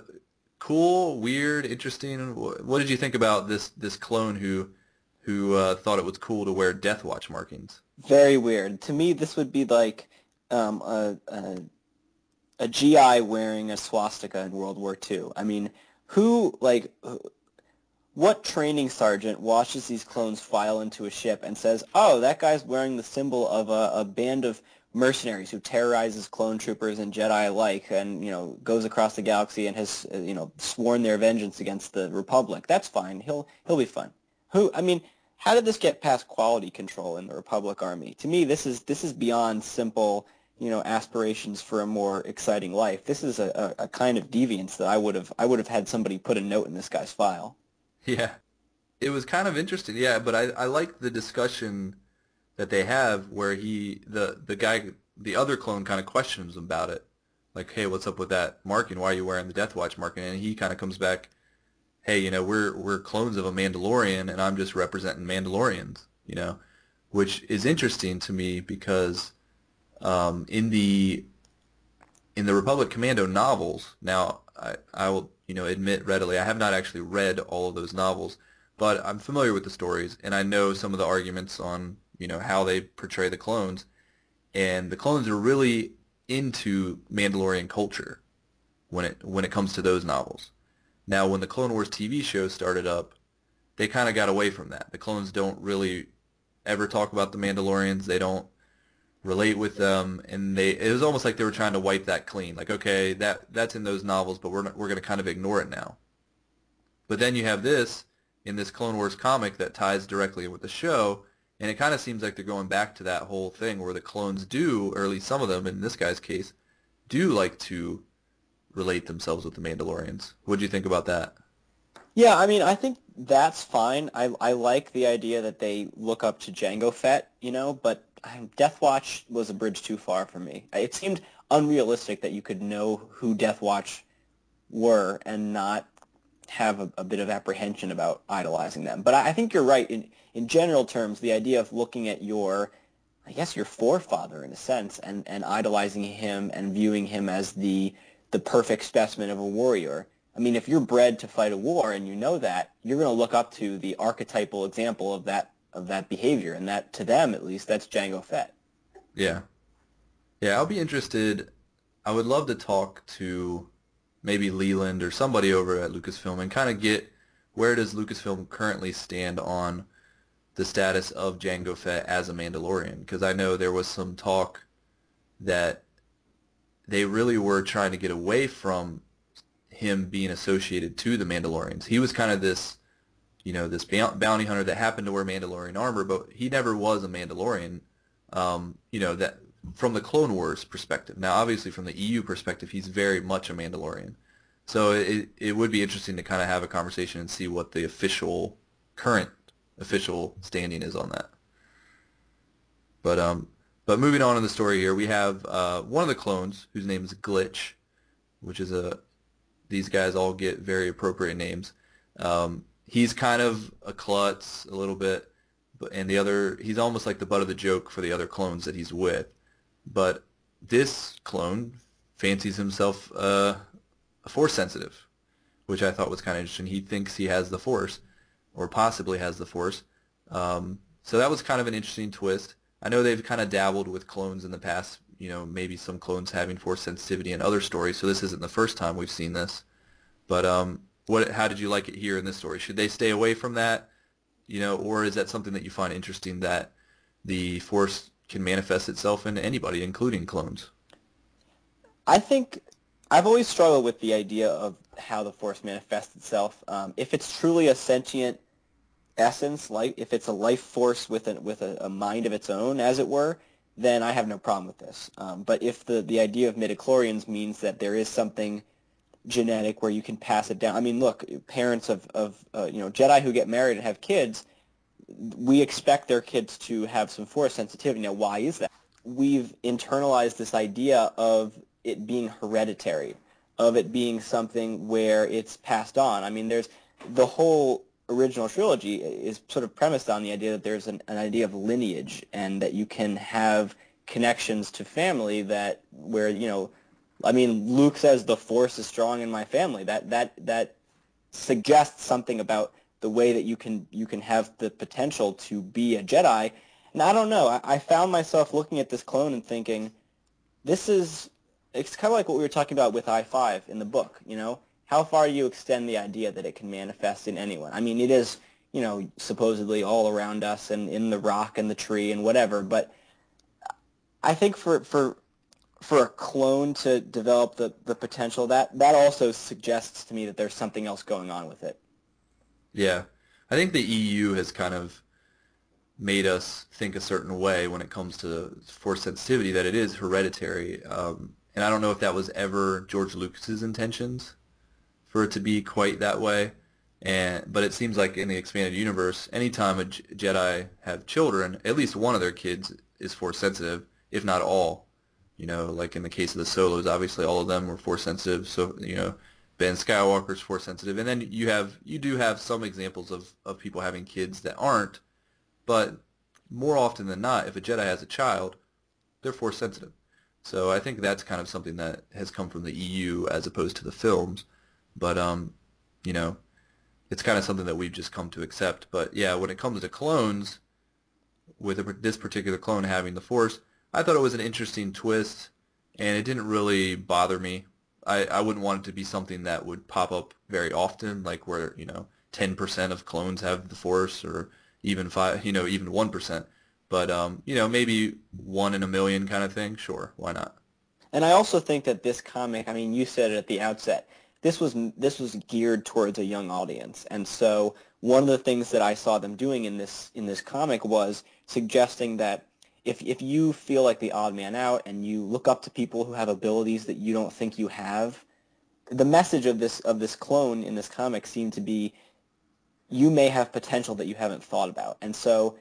cool, weird, interesting? What did you think about this this clone who who uh, thought it was cool to wear Death Watch markings? Very weird. To me, this would be like um, a, a, a GI wearing a swastika in World War II. I mean, who like what training sergeant watches these clones file into a ship and says, "Oh, that guy's wearing the symbol of a, a band of mercenaries who terrorizes clone troopers and Jedi alike, and you know goes across the galaxy and has uh, you know sworn their vengeance against the Republic." That's fine. He'll he'll be fun. Who? I mean, how did this get past quality control in the Republic Army? To me, this is this is beyond simple you know aspirations for a more exciting life. This is a, a, a kind of deviance that I would have I would have had somebody put a note in this guy's file. Yeah, it was kind of interesting. Yeah, but I I like the discussion that they have where he the the guy the other clone kind of questions him about it, like, hey, what's up with that marking? Why are you wearing the Death Watch marking? And he kind of comes back, hey, you know, we're we're clones of a Mandalorian, and I'm just representing Mandalorians, you know, which is interesting to me because um, in the in the Republic Commando novels, now I, I will you know admit readily I have not actually read all of those novels, but I'm familiar with the stories and I know some of the arguments on you know how they portray the clones, and the clones are really into Mandalorian culture when it when it comes to those novels. Now, when the Clone Wars TV show started up, they kind of got away from that. The clones don't really ever talk about the Mandalorians. They don't relate with them, and they it was almost like they were trying to wipe that clean. Like, okay, that that's in those novels, but we're not, we're going to kind of ignore it now. But then you have this, in this Clone Wars comic that ties directly with the show, and it kind of seems like they're going back to that whole thing where the clones do, or at least some of them, in this guy's case, do like to relate themselves with the Mandalorians. What do you think about that? Yeah, I mean, I think that's fine. I I like the idea that they look up to Jango Fett, you know, but Um, Death Watch was a bridge too far for me. It seemed unrealistic that you could know who Death Watch were and not have a, a bit of apprehension about idolizing them. But I, I think you're right. In in general terms, the idea of looking at your I guess your forefather in a sense and, and idolizing him and viewing him as the the perfect specimen of a warrior. I mean, if you're bred to fight a war and you know that, you're going to look up to the archetypal example of that of that behavior, and that to them at least, that's Jango Fett. Yeah, yeah. I'll be interested. I would love to talk to maybe Leland or somebody over at Lucasfilm and kind of get where does Lucasfilm currently stand on the status of Jango Fett as a Mandalorian because I know there was some talk that they really were trying to get away from him being associated to the Mandalorians. He was kind of this, you know, this bounty hunter that happened to wear Mandalorian armor, but he never was a Mandalorian. Um, you know that from the Clone Wars perspective. Now, obviously, from the EU perspective, he's very much a Mandalorian. So it it would be interesting to kind of have a conversation and see what the official current official standing is on that. But um, but moving on in the story here, we have uh, one of the clones whose name is Glitch, which is a these guys all get very appropriate names. Um, he's kind of a klutz a little bit, but and the other he's almost like the butt of the joke for the other clones that he's with. But this clone fancies himself uh, a force sensitive, which I thought was kind of interesting. He thinks he has the force, or possibly has the Force. Um, so that was kind of an interesting twist. I know they've kind of dabbled with clones in the past, you know, maybe some clones having Force sensitivity in other stories, so this isn't the first time we've seen this. But um, what? How did you like it here in this story? Should they stay away from that, you know, or is that something that you find interesting that the Force can manifest itself in anybody, including clones? I think I've always struggled with the idea of how the Force manifests itself. Um, if it's truly a sentient essence, like if it's a life force with a, with a, a, mind of its own, as it were, then I have no problem with this. Um, but if the, the idea of midichlorians means that there is something genetic where you can pass it down, I mean, look, parents of, of uh, you know Jedi who get married and have kids, we expect their kids to have some force sensitivity. Now, why is that? We've internalized this idea of it being hereditary, of it being something where it's passed on. I mean, there's the whole original trilogy is sort of premised on the idea that there's an, an idea of lineage and that you can have connections to family that where you know I mean Luke says the force is strong in my family. That that that suggests something about the way that you can you can have the potential to be a Jedi. And I don't know. I, I found myself looking at this clone and thinking this is it's kind of like what we were talking about with I-5 in the book you know? How far you extend the idea that it can manifest in anyone. I mean, it is, you know, supposedly all around us and in the rock and the tree and whatever, but I think for for for a clone to develop the, the potential, that that also suggests to me that there's something else going on with it. Yeah. I think the EU has kind of made us think a certain way when it comes to force sensitivity, that it is hereditary. Um, and I don't know if that was ever George Lucas's intentions for it to be quite that way. And but it seems like in the expanded universe, anytime a Jedi have children, at least one of their kids is force sensitive, if not all. You know, like in the case of the Solos, obviously all of them were force sensitive. So you know, Ben Skywalker's force sensitive, and then you have you do have some examples of of people having kids that aren't, but more often than not, if a Jedi has a child, they're force sensitive. So I think that's kind of something that has come from the EU as opposed to the films. But um, you know, it's kind of something that we've just come to accept. But yeah, when it comes to clones, with this particular clone having the Force, I thought it was an interesting twist, and it didn't really bother me. I, I wouldn't want it to be something that would pop up very often, like where you know 10% of clones have the Force, or even five, you know, even one percent. But um, you know, maybe one in a million kind of thing. Sure, why not? And I also think that this comic, I mean, you said it at the outset, this was this was geared towards a young audience, and so one of the things that I saw them doing in this in this comic was suggesting that if if you feel like the odd man out and you look up to people who have abilities that you don't think you have, the message of this of this clone in this comic seemed to be you may have potential that you haven't thought about. And so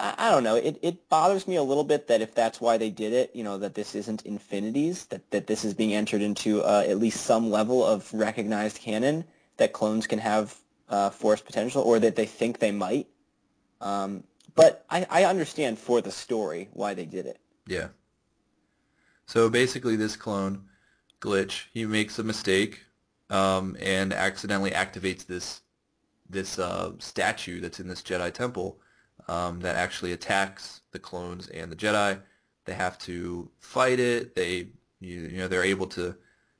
I, don't know. It, it bothers me a little bit that if that's why they did it, you know, that this isn't infinities, that, that this is being entered into uh, at least some level of recognized canon, that clones can have uh, force potential, or that they think they might. Um, but I, I understand for the story why they did it. Yeah. So basically, this clone glitch, he makes a mistake um, and accidentally activates this this uh, statue that's in this Jedi temple um, that actually attacks the clones and the Jedi. They have to fight it. They you, you know they're able to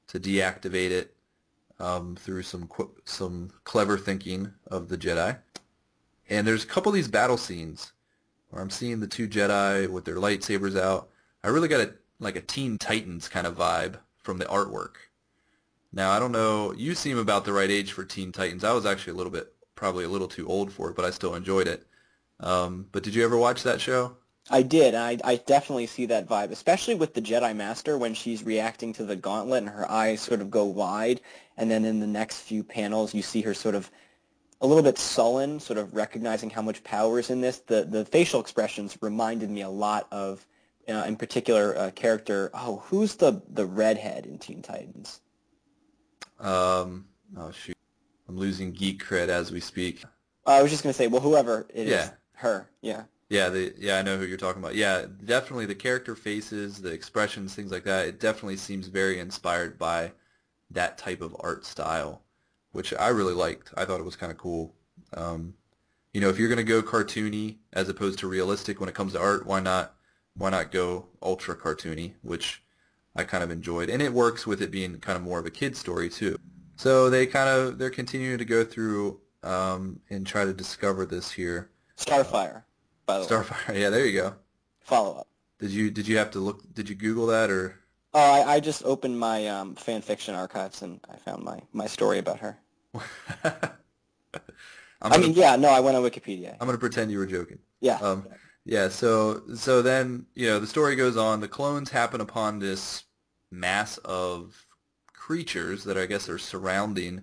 to deactivate it um, through some some clever thinking of the Jedi. And there's a couple of these battle scenes where I'm seeing the two Jedi with their lightsabers out. I really got a like a Teen Titans kind of vibe from the artwork. Now I don't know. You seem about the right age for Teen Titans. I was actually a little bit, probably a little too old for it, but I still enjoyed it. Um, but did you ever watch that show? I did. I, I definitely see that vibe, especially with the Jedi Master when she's reacting to the gauntlet and her eyes sort of go wide, and then in the next few panels you see her sort of a little bit sullen, sort of recognizing how much power is in this. The the facial expressions reminded me a lot of, uh, in particular, a character. Oh, who's the the redhead in Teen Titans? Um. Oh shoot, I'm losing geek cred as we speak. Uh, I was just gonna say, well, whoever it yeah. is, her, yeah. Yeah, the yeah, I know who you're talking about. Yeah, definitely the character faces, the expressions, things like that. It definitely seems very inspired by that type of art style, which I really liked. I thought it was kind of cool. Um, you know, if you're gonna go cartoony as opposed to realistic when it comes to art, why not why not go ultra cartoony, which I kind of enjoyed, and it works with it being kind of more of a kid story too. So they kind of they're continuing to go through um, and try to discover this here. Starfire by the way. Starfire. Way. <laughs> Yeah, there you go. Follow up. Did you did you have to look? Did you Google that or? Oh, I, I just opened my um, fan fiction archives and I found my, my story about her. I mean, yeah, no, I went on Wikipedia. I'm gonna pretend you were joking. Yeah. Um, yeah. So so then you know the story goes on. The clones happen upon this mass of creatures that I guess are surrounding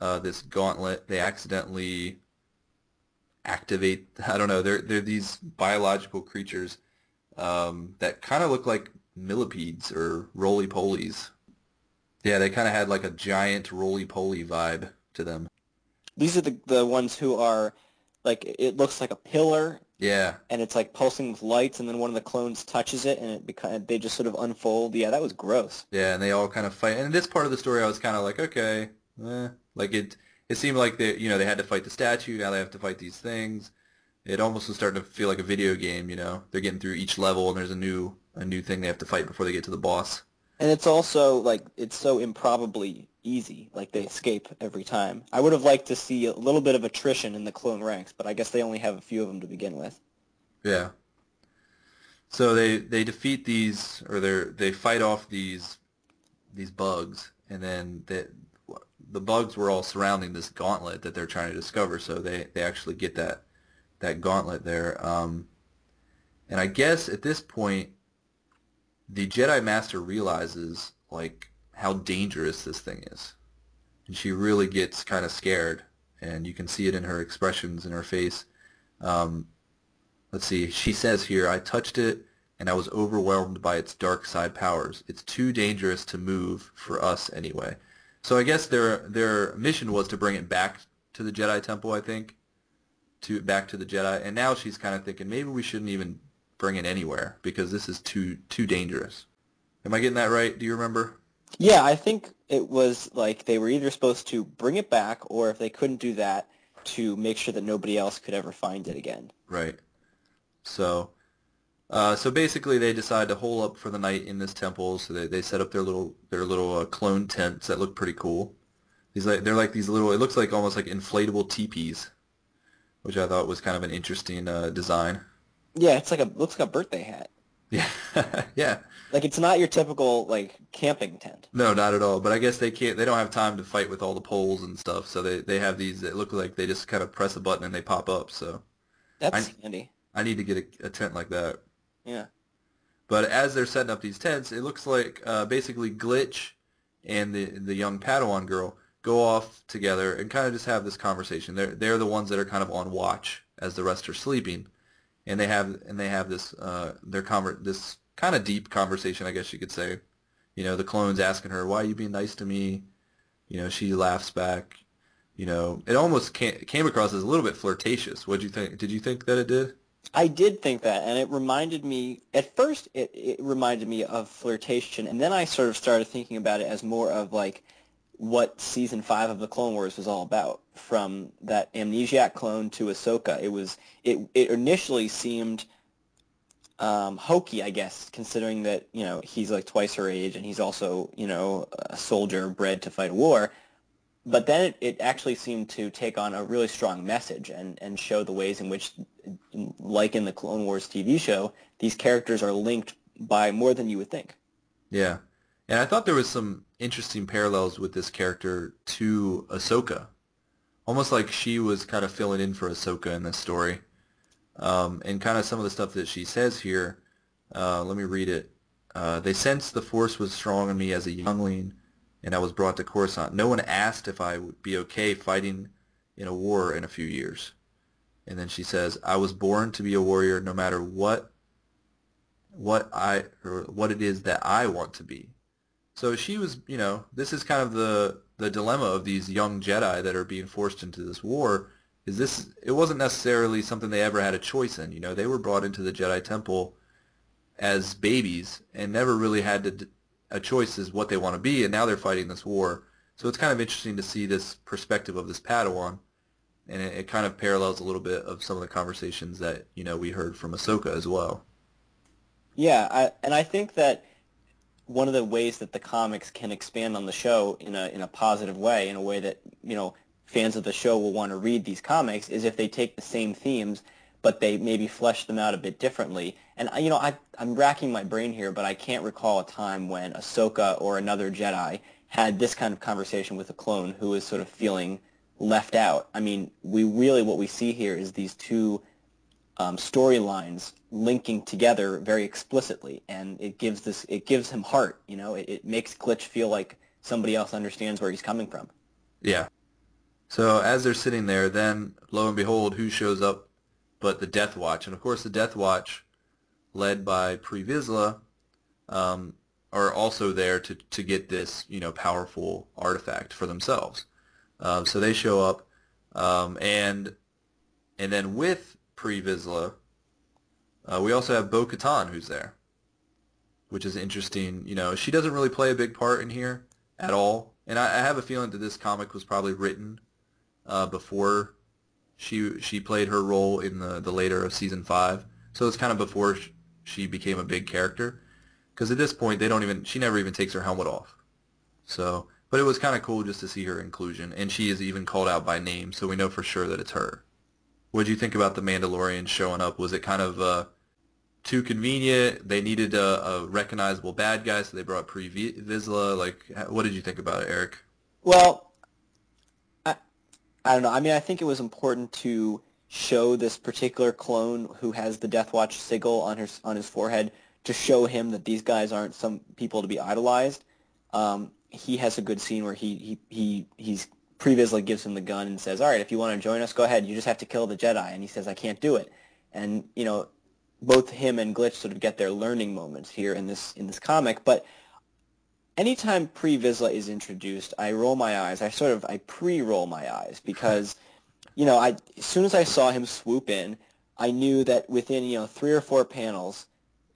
uh, this gauntlet. They accidentally activate. <laughs> I don't know. They're they're these biological creatures um, that kind of look like millipedes or roly polies. Yeah, they kind of had like a giant roly poly vibe to them. These are the the ones who are like it looks like a pillar. Yeah. And it's like pulsing with lights, and then one of the clones touches it, and it beca- they just sort of unfold. Yeah, that was gross. Yeah, and they all kind of fight. And this part of the story, I was kind of like, okay, eh. like it it seemed like they you know they had to fight the statue. Now they have to fight these things. It almost was starting to feel like a video game. You know, they're getting through each level, and there's a new a new thing they have to fight before they get to the boss. And it's also like it's so improbably easy. Like they escape every time. I would have liked to see a little bit of attrition in the clone ranks, but I guess they only have a few of them to begin with. Yeah. So they they defeat these, or they they fight off these these bugs, and then they, the bugs were all surrounding this gauntlet that they're trying to discover. So they they actually get that that gauntlet there. Um, and I guess at this point, the Jedi Master realizes like how dangerous this thing is, and she really gets kind of scared, and you can see it in her expressions in her face. Um, let's see. She says here, "I touched it." And I was overwhelmed by its dark side powers. It's too dangerous to move for us anyway. So I guess their their mission was to bring it back to the Jedi Temple, I think, to back to the Jedi. And now she's kind of thinking maybe we shouldn't even bring it anywhere because this is too too dangerous. Am I getting that right? Do you remember? Yeah, I think it was like they were either supposed to bring it back, or if they couldn't do that, to make sure that nobody else could ever find it again. Right. So, uh, so basically, they decide to hole up for the night in this temple. So they, they set up their little their little uh, clone tents that look pretty cool. These like they're like these little. It looks like almost like inflatable teepees, which I thought was kind of an interesting uh, design. Yeah, it's like a looks like a birthday hat. Yeah, <laughs> yeah. Like it's not your typical like camping tent. No, not at all. But I guess they can't. They don't have time to fight with all the poles and stuff. So they they have these that look like they just kind of press a button and they pop up. So That's I- handy. I need to get a, a tent like that. Yeah. But as they're setting up these tents, it looks like uh, basically Glitch and the the young Padawan girl go off together and kind of just have this conversation. They're they're the ones that are kind of on watch as the rest are sleeping, and they have and they have this uh, their conver- this kind of deep conversation, I guess you could say. You know, the clone's asking her, "Why are you being nice to me?" You know, she laughs back. You know, it almost came, came across as a little bit flirtatious. What do you think? Did you think that it did? I did think that, and it reminded me. At first, it, it reminded me of flirtation, and then I sort of started thinking about it as more of like what season five of the Clone Wars was all about. From that amnesiac clone to Ahsoka, it was it. It initially seemed um, hokey, I guess, considering that you know he's like twice her age, and he's also you know a soldier bred to fight a war. But then it, it actually seemed to take on a really strong message and, and show the ways in which, like in the Clone Wars TV show, these characters are linked by more than you would think. Yeah. And I thought there was some interesting parallels with this character to Ahsoka. Almost like she was kind of filling in for Ahsoka in this story. Um, and kind of some of the stuff that she says here, uh, let me read it. Uh, they sensed the Force was strong in me as a youngling, and I was brought to Coruscant. No one asked if I would be okay fighting in a war in a few years. And then she says, I was born to be a warrior no matter what what I or what it is that I want to be. So she was, you know, this is kind of the the dilemma of these young Jedi that are being forced into this war. Is this? It wasn't necessarily something they ever had a choice in. You know, they were brought into the Jedi Temple as babies and never really had to, a choice as what they want to be, and now they're fighting this war. So it's kind of interesting to see this perspective of this Padawan, and it, it kind of parallels a little bit of some of the conversations that you know we heard from Ahsoka as well. Yeah, I, and I think that one of the ways that the comics can expand on the show in a in a positive way, in a way that you know fans of the show will want to read these comics, is if they take the same themes but they maybe flesh them out a bit differently. And you know, I I'm racking my brain here, but I can't recall a time when Ahsoka or another Jedi had this kind of conversation with a clone who was sort of feeling left out. I mean, we really what we see here is these two um, storylines linking together very explicitly, and it gives this it gives him heart. You know, it, it makes Glitch feel like somebody else understands where he's coming from. Yeah. So as they're sitting there, then lo and behold, who shows up but the Death Watch? And of course, the Death Watch, led by Pre Vizsla, um, are also there to to get this you know powerful artifact for themselves. Um, so they show up, um, and and then with Pre Vizsla, uh, we also have Bo Katan who's there, which is interesting. You know, she doesn't really play a big part in here at all, and I, I have a feeling that this comic was probably written uh, before she she played her role in the the later of season five. So it's kind of before she became a big character. Because at this point, they don't even she never even takes her helmet off. So, but it was kind of cool just to see her inclusion, and she is even called out by name, so we know for sure that it's her. What did you think about the Mandalorian showing up? Was it kind of uh, too convenient? They needed a, a recognizable bad guy, so they brought Pre Vizsla. Like, what did you think about it, Eric? Well, I, I don't know. I mean, I think it was important to show this particular clone who has the Death Watch sigil on his on his forehead to show him that these guys aren't some people to be idolized. Um, he has a good scene where he he he he's Pre Vizsla gives him the gun and says, "All right, if you want to join us, go ahead. You just have to kill the Jedi." And he says, "I can't do it." And you know, both him and Glitch sort of get their learning moments here in this in this comic, but anytime Pre Vizsla is introduced, I roll my eyes. I sort of I pre-roll my eyes because, <laughs> you know, I as soon as I saw him swoop in, I knew that within you know three or four panels,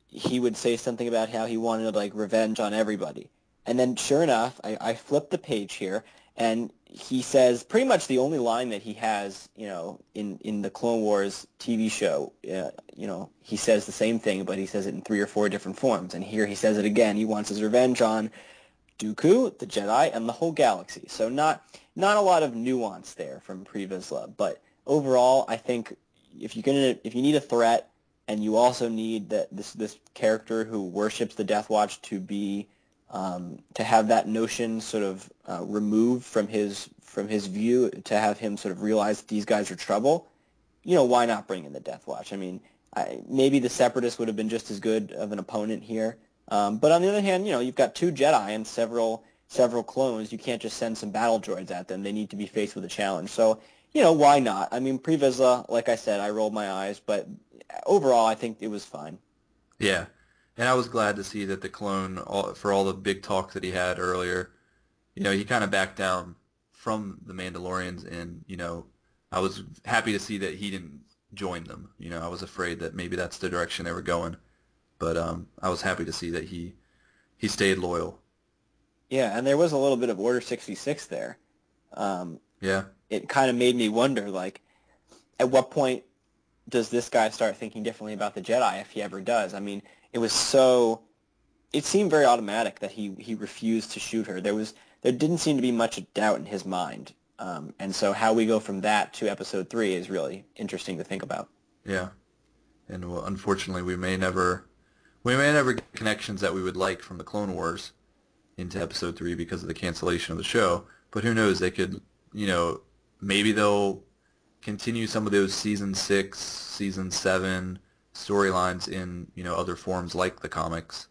he would say something about how he wanted like revenge on everybody. And then sure enough, I, I flipped the page here, and he says pretty much the only line that he has, you know, in, in the Clone Wars TV show. Uh, you know, he says the same thing, but he says it in three or four different forms. And here he says it again. He wants his revenge on Dooku, the Jedi, and the whole galaxy. So not not a lot of nuance there from Pre Vizsla, but overall, I think if you're gonna if you need a threat and you also need that this this character who worships the Death Watch to be um, to have that notion sort of uh, removed from his from his view, to have him sort of realize that these guys are trouble. You know, why not bring in the Death Watch? I mean, I, maybe the Separatists would have been just as good of an opponent here. Um, but on the other hand, you know, you've got two Jedi and several several clones. You can't just send some battle droids at them. They need to be faced with a challenge. So, you know, why not? I mean, Pre Vizsla, like I said, I rolled my eyes, but overall, I think it was fine. Yeah, and I was glad to see that the clone, for all the big talk that he had earlier, you know, he kind of backed down from the Mandalorians, and you know, I was happy to see that he didn't join them. You know, I was afraid that maybe that's the direction they were going, but um, I was happy to see that he he stayed loyal. Yeah, and there was a little bit of Order 66 there. Um, yeah. It kind of made me wonder, like, at what point does this guy start thinking differently about the Jedi if he ever does? I mean, it was so it seemed very automatic that he he refused to shoot her. There was there didn't seem to be much doubt in his mind. Um, and so how we go from that to episode three is really interesting to think about. Yeah, and well, unfortunately, we may never we may never get connections that we would like from the Clone Wars into episode three because of the cancellation of the show. But who knows? They could, you know, maybe they'll continue some of those season six, season seven storylines in you know other forms like the comics.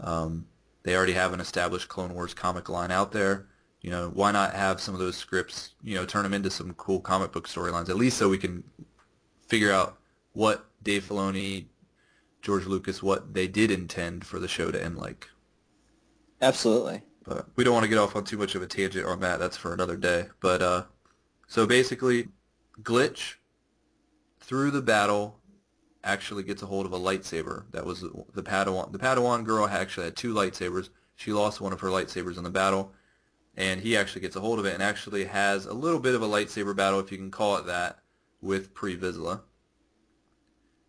Um, they already have an established Clone Wars comic line out there. You know, why not have some of those scripts? You know, turn them into some cool comic book storylines, at least so we can figure out what Dave Filoni, George Lucas, what they did intend for the show to end like. Absolutely. But we don't want to get off on too much of a tangent on that. That's for another day. But uh, so basically, Glitch through the battle actually gets a hold of a lightsaber. That was the Padawan. The Padawan girl actually had two lightsabers. She lost one of her lightsabers in the battle, and he actually gets a hold of it and actually has a little bit of a lightsaber battle, if you can call it that, with Pre Vizsla,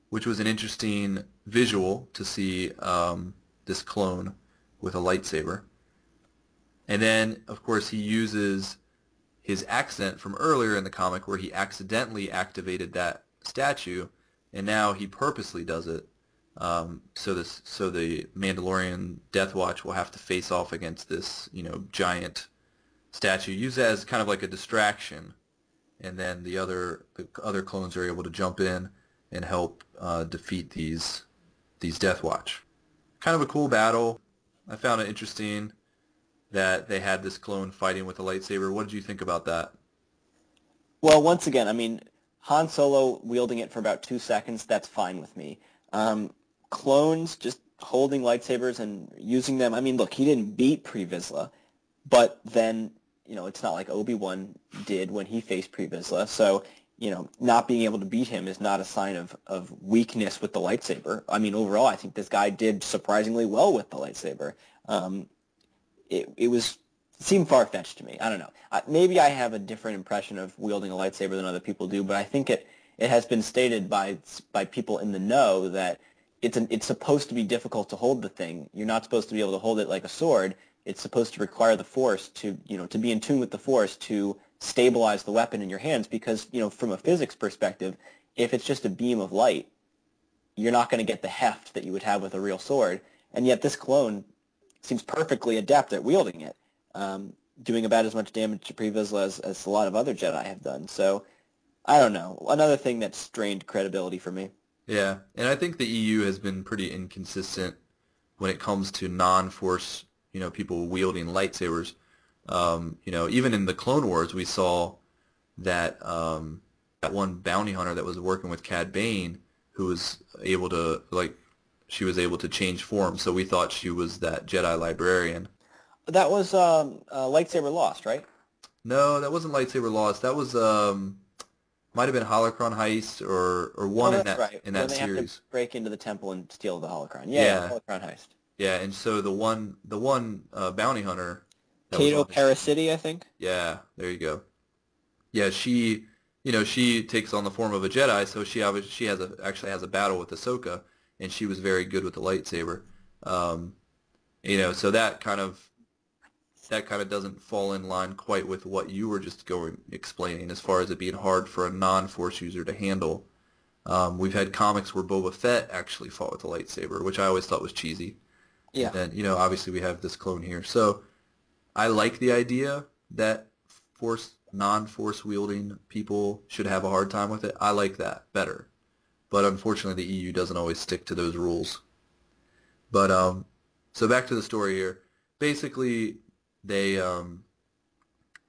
which was an interesting visual to see um, this clone with a lightsaber. And then, of course, he uses his accent from earlier in the comic where he accidentally activated that statue, and now he purposely does it. Um, so this, so the Mandalorian Death Watch will have to face off against this, you know, giant statue. Use that as kind of like a distraction, and then the other the other clones are able to jump in and help uh, defeat these these Death Watch. Kind of a cool battle. I found it interesting that they had this clone fighting with a lightsaber. What did you think about that? Well, once again, I mean, Han Solo wielding it for about two seconds, that's fine with me. Um, clones just holding lightsabers and using them. I mean, look, he didn't beat Pre Vizsla, but then, you know, it's not like Obi-Wan did when he faced Pre Vizsla. So, you know, not being able to beat him is not a sign of, of weakness with the lightsaber. I mean, overall, I think this guy did surprisingly well with the lightsaber. Um, it, it was it seemed far fetched to me. I don't know. maybe I have a different impression of wielding a lightsaber than other people do, but I think it it has been stated by by people in the know that it's an, it's supposed to be difficult to hold the thing. You're not supposed to be able to hold it like a sword. It's supposed to require the force to you know to be in tune with the force to stabilize the weapon in your hands because you know from a physics perspective, if it's just a beam of light, you're not going to get the heft that you would have with a real sword. And yet this clone seems perfectly adept at wielding it, um, doing about as much damage to Pre Vizsla as, as a lot of other Jedi have done. So, I don't know. Another thing that strained credibility for me. Yeah, and I think the EU has been pretty inconsistent when it comes to non-force, you know, people wielding lightsabers. Um, you know, even in the Clone Wars, we saw that um, that one bounty hunter that was working with Cad Bane, who was able to like she was able to change form. So we thought she was that Jedi librarian. That was um, uh, lightsaber lost, right? No, that wasn't lightsaber lost. That was um, might have been holocron heist or or one oh, in that right. in that when series. Have to break into the temple and steal the holocron. Yeah, yeah. holocron heist. Yeah, and so the one the one uh, bounty hunter. Cato Parasitti, I think. Yeah, there you go. Yeah, she, you know, she takes on the form of a Jedi, so she obviously she has a actually has a battle with Ahsoka, and she was very good with the lightsaber. Um, you know, so that kind of that kind of doesn't fall in line quite with what you were just going explaining as far as it being hard for a non-force user to handle. Um, we've had comics where Boba Fett actually fought with a lightsaber, which I always thought was cheesy. Yeah. And you know, obviously we have this clone here, so I like the idea that force non-force wielding people should have a hard time with it. I like that better, but unfortunately the EU doesn't always stick to those rules. But um, so back to the story here. Basically, they um,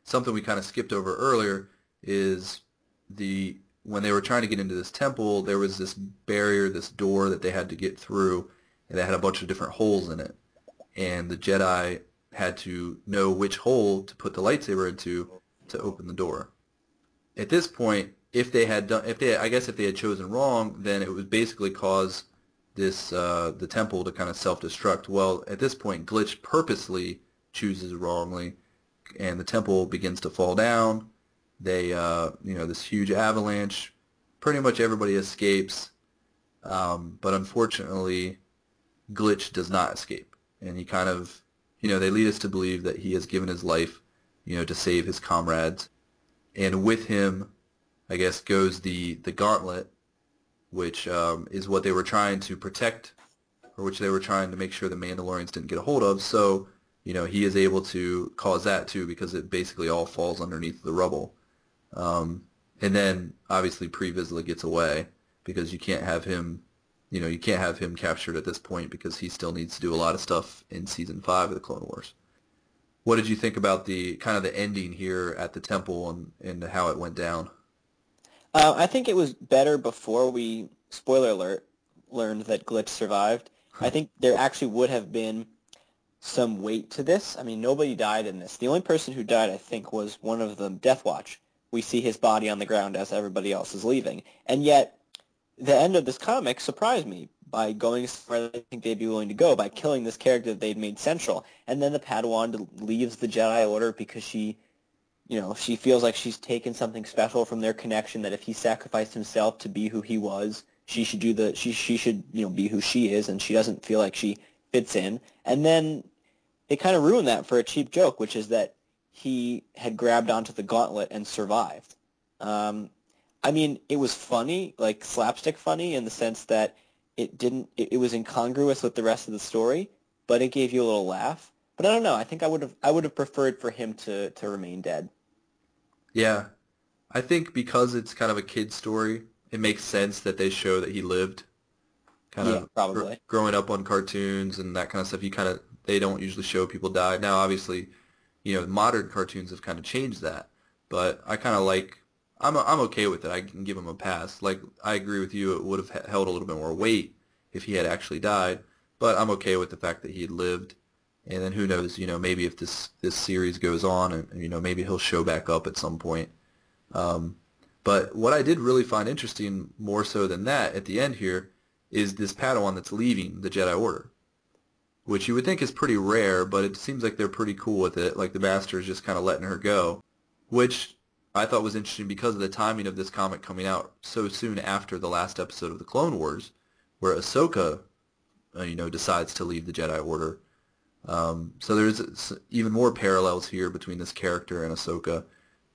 something we kind of skipped over earlier is the when they were trying to get into this temple, there was this barrier, this door that they had to get through, and it had a bunch of different holes in it. And the Jedi had to know which hole to put the lightsaber into to open the door. At this point, if they had done, if they, I guess, if they had chosen wrong, then it would basically cause this uh, the temple to kind of self-destruct. Well, at this point, Glitch purposely chooses wrongly, and the temple begins to fall down. They, uh, you know, this huge avalanche. Pretty much everybody escapes, um, but unfortunately, Glitch does not escape, and he kind of, you know, they lead us to believe that he has given his life, you know, to save his comrades, and with him, I guess, goes the the gauntlet, which um, is what they were trying to protect, or which they were trying to make sure the Mandalorians didn't get a hold of. So, you know, he is able to cause that too because it basically all falls underneath the rubble. Um, and then obviously Pre Vizsla gets away because you can't have him, you know, you can't have him captured at this point because he still needs to do a lot of stuff in season five of the Clone Wars. What did you think about the kind of the ending here at the temple and, and how it went down? Uh, I think it was better before we, spoiler alert, learned that Glitch survived. I <laughs> think there actually would have been some weight to this. I mean, nobody died in this. The only person who died, I think, was one of them, Death Watch. We see his body on the ground as everybody else is leaving. And yet, the end of this comic surprised me by going where I think they'd be willing to go, by killing this character that they'd made central. And then the Padawan leaves the Jedi Order because she you know, she feels like she's taken something special from their connection that if he sacrificed himself to be who he was, she should do the she she should, you know, be who she is and she doesn't feel like she fits in. And then they kind of ruined that for a cheap joke, which is that he had grabbed onto the gauntlet and survived. Um, I mean, it was funny, like slapstick funny in the sense that it didn't it, it was incongruous with the rest of the story, but it gave you a little laugh. But I don't know. I think I would have I would have preferred for him to to remain dead. Yeah. I think because it's kind of a kid story, it makes sense that they show that he lived. Kind Yeah, of probably. gr- growing up on cartoons and that kind of stuff. You kind of they don't usually show people die. Now, obviously, you know, modern cartoons have kind of changed that, but I kind of like. I'm I'm okay with it. I can give him a pass. Like I agree with you. It would have held a little bit more weight if he had actually died, but I'm okay with the fact that he had lived. And then who knows? You know, maybe if this this series goes on, and you know, maybe he'll show back up at some point. Um, but what I did really find interesting, more so than that, at the end here, is this Padawan that's leaving the Jedi Order, which you would think is pretty rare, but it seems like they're pretty cool with it. Like the Master is just kind of letting her go, which I thought was interesting because of the timing of this comic coming out so soon after the last episode of the Clone Wars, where Ahsoka, uh, you know, decides to leave the Jedi Order. Um, so there's even more parallels here between this character and Ahsoka.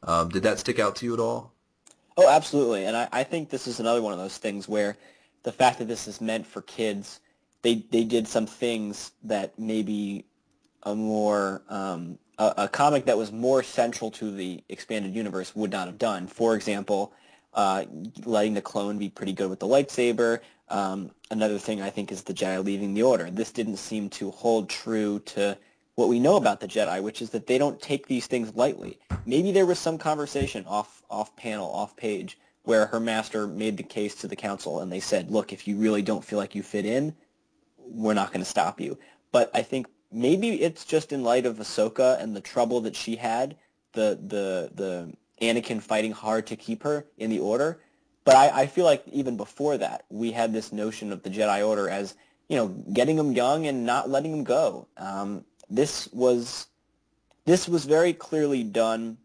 Um, did that stick out to you at all? Oh, absolutely. And I, I think this is another one of those things where the fact that this is meant for kids, they, they did some things that maybe a more um, a, a comic that was more central to the expanded universe would not have done. For example, uh, letting the clone be pretty good with the lightsaber. Um, another thing I think is the Jedi leaving the Order. This didn't seem to hold true to what we know about the Jedi, which is that they don't take these things lightly. Maybe there was some conversation off off panel, off page, where her master made the case to the council, and they said, "Look, if you really don't feel like you fit in, we're not going to stop you." But I think maybe it's just in light of Ahsoka and the trouble that she had, the the the Anakin fighting hard to keep her in the Order. But I, I feel like even before that, we had this notion of the Jedi Order as you know getting them young and not letting them go. Um, this was this was very clearly done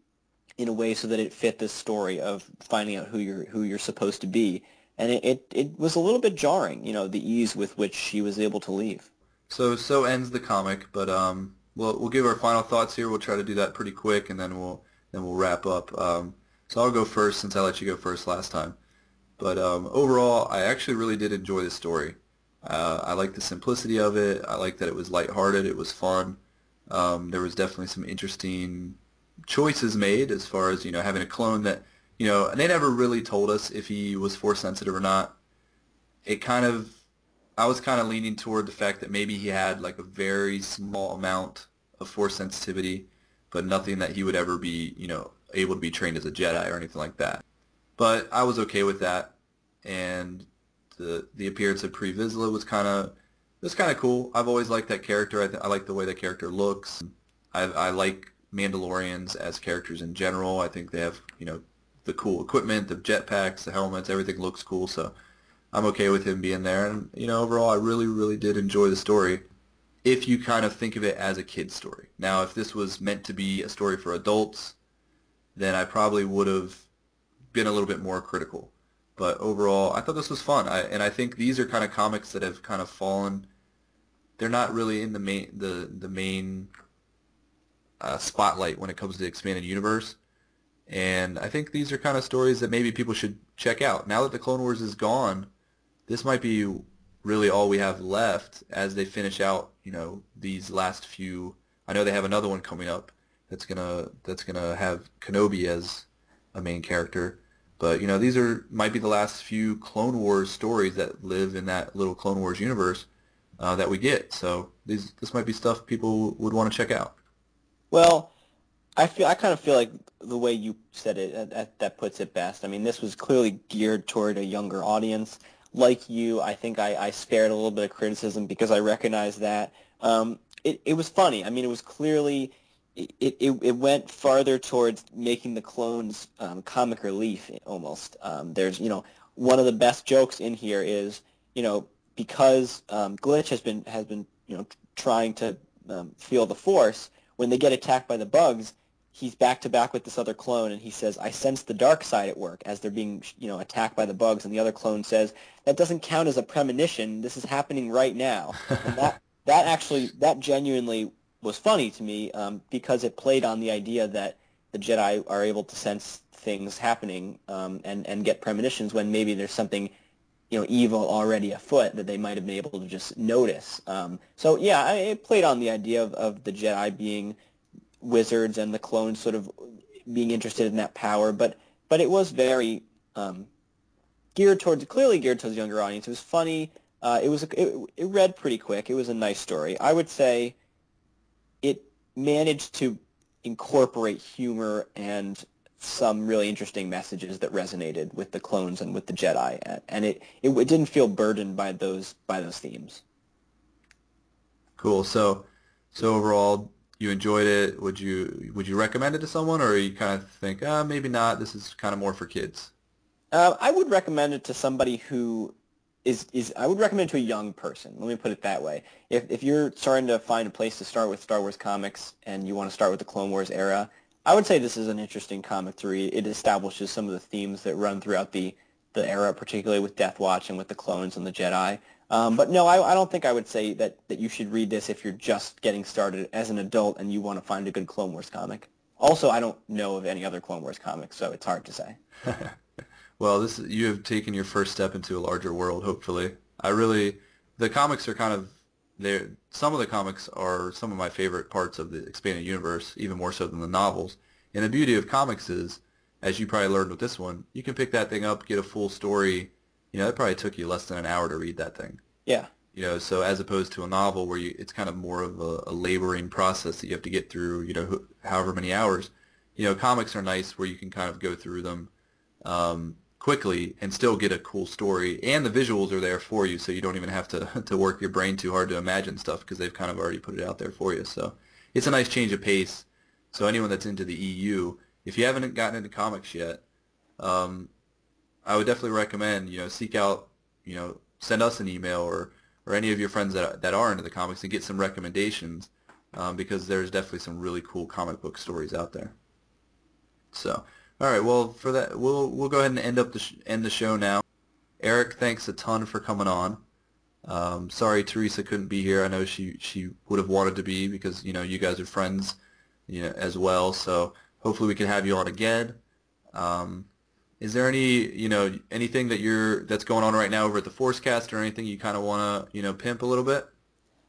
in a way so that it fit this story of finding out who you're who you're supposed to be, and it, it, it was a little bit jarring, you know, the ease with which she was able to leave. So so ends the comic, but um, we'll we'll give our final thoughts here. We'll try to do that pretty quick, and then we'll then we'll wrap up. Um, so I'll go first since I let you go first last time. But um, overall, I actually really did enjoy the story. Uh, I like the simplicity of it. I like that it was lighthearted. It was fun. Um, there was definitely some interesting choices made as far as you know having a clone that you know and they never really told us if he was force sensitive or not. It kind of I was kind of leaning toward the fact that maybe he had like a very small amount of force sensitivity, but nothing that he would ever be, you know, able to be trained as a Jedi or anything like that. But I was okay with that, and the the appearance of Pre Vizsla was kind of was kind of cool. I've always liked that character. I, th- I like the way that character looks. I, I like Mandalorians as characters in general. I think they have you know the cool equipment, the jetpacks, the helmets, everything looks cool. So I'm okay with him being there. And, you know, overall, I really, really did enjoy the story if you kind of think of it as a kid's story. Now, if this was meant to be a story for adults, then I probably would have been a little bit more critical. But overall, I thought this was fun. I, and I think these are kind of comics that have kind of fallen. They're not really in the main the the main uh, spotlight when it comes to the expanded universe. And I think these are kind of stories that maybe people should check out. Now that the Clone Wars is gone, this might be really all we have left as they finish out, you know, these last few. I know they have another one coming up that's gonna that's gonna have Kenobi as a main character, but you know these are might be the last few Clone Wars stories that live in that little Clone Wars universe uh, that we get. So these this might be stuff people would want to check out. Well, I feel I kind of feel like the way you said it that, that puts it best. I mean, this was clearly geared toward a younger audience like you, I think I, I spared a little bit of criticism because I recognize that. Um, it, it was funny. I mean, it was clearly, it, it, it went farther towards making the clones um, comic relief almost. Um, there's, you know, one of the best jokes in here is, you know, because um, Glitch has been, has been, you know, trying to um, feel the Force, when they get attacked by the bugs, he's back to back with this other clone and he says i sense the dark side at work as they're being you know attacked by the bugs and the other clone says that doesn't count as a premonition. This is happening right now. And that <laughs> that actually that genuinely was funny to me um, because it played on the idea that the jedi are able to sense things happening um, and and get premonitions when maybe there's something you know evil already afoot that they might have been able to just notice. Um, so yeah it played on the idea of, of the jedi being wizards and the clones sort of being interested in that power, but but it was very um, geared towards clearly geared towards younger audience. It was funny. Uh, it was it, it read pretty quick. It was a nice story. I would say it managed to incorporate humor and some really interesting messages that resonated with the clones and with the Jedi, and it, it, it didn't feel burdened by those by those themes. Cool. So so overall, you enjoyed it. Would you would you recommend it to someone, or you kind of think, ah, maybe not. This is kind of more for kids. Uh, I would recommend it to somebody who is is I would recommend it to a young person. Let me put it that way. If if you're starting to find a place to start with Star Wars comics and you want to start with the Clone Wars era, I would say this is an interesting comic to read. It establishes some of the themes that run throughout the the era, particularly with Death Watch and with the clones and the Jedi. Um, but no, I, I, don't think I would say that, that you should read this if you're just getting started as an adult and you want to find a good Clone Wars comic. Also, I don't know of any other Clone Wars comics, so it's hard to say. <laughs> well, this you have taken your first step into a larger world. Hopefully, I really the comics are kind of there. Some of the comics are some of my favorite parts of the expanded universe, even more so than the novels. And the beauty of comics is, as you probably learned with this one, you can pick that thing up, get a full story you know, it probably took you less than an hour to read that thing. Yeah. You know, so as opposed to a novel where you, it's kind of more of a, a laboring process that you have to get through, you know, however many hours. You know, comics are nice where you can kind of go through them um, quickly and still get a cool story, and the visuals are there for you, so you don't even have to <laughs> to work your brain too hard to imagine stuff because they've kind of already put it out there for you. So it's a nice change of pace. So anyone that's into the EU, if you haven't gotten into comics yet, um, I would definitely recommend, you know, seek out, you know, send us an email or, or any of your friends that, that are into the comics and get some recommendations um, because there's definitely some really cool comic book stories out there. So, all right, well, for that, we'll, we'll go ahead and end up the, sh- end the show now. Eric, thanks a ton for coming on. Um, sorry Teresa couldn't be here. I know she, she would have wanted to be because, you know, you guys are friends, you know, as well. So hopefully we can have you on again. Um, is there any you know anything that you're that's going on right now over at the Forcecast or anything you kind of want to you know pimp a little bit?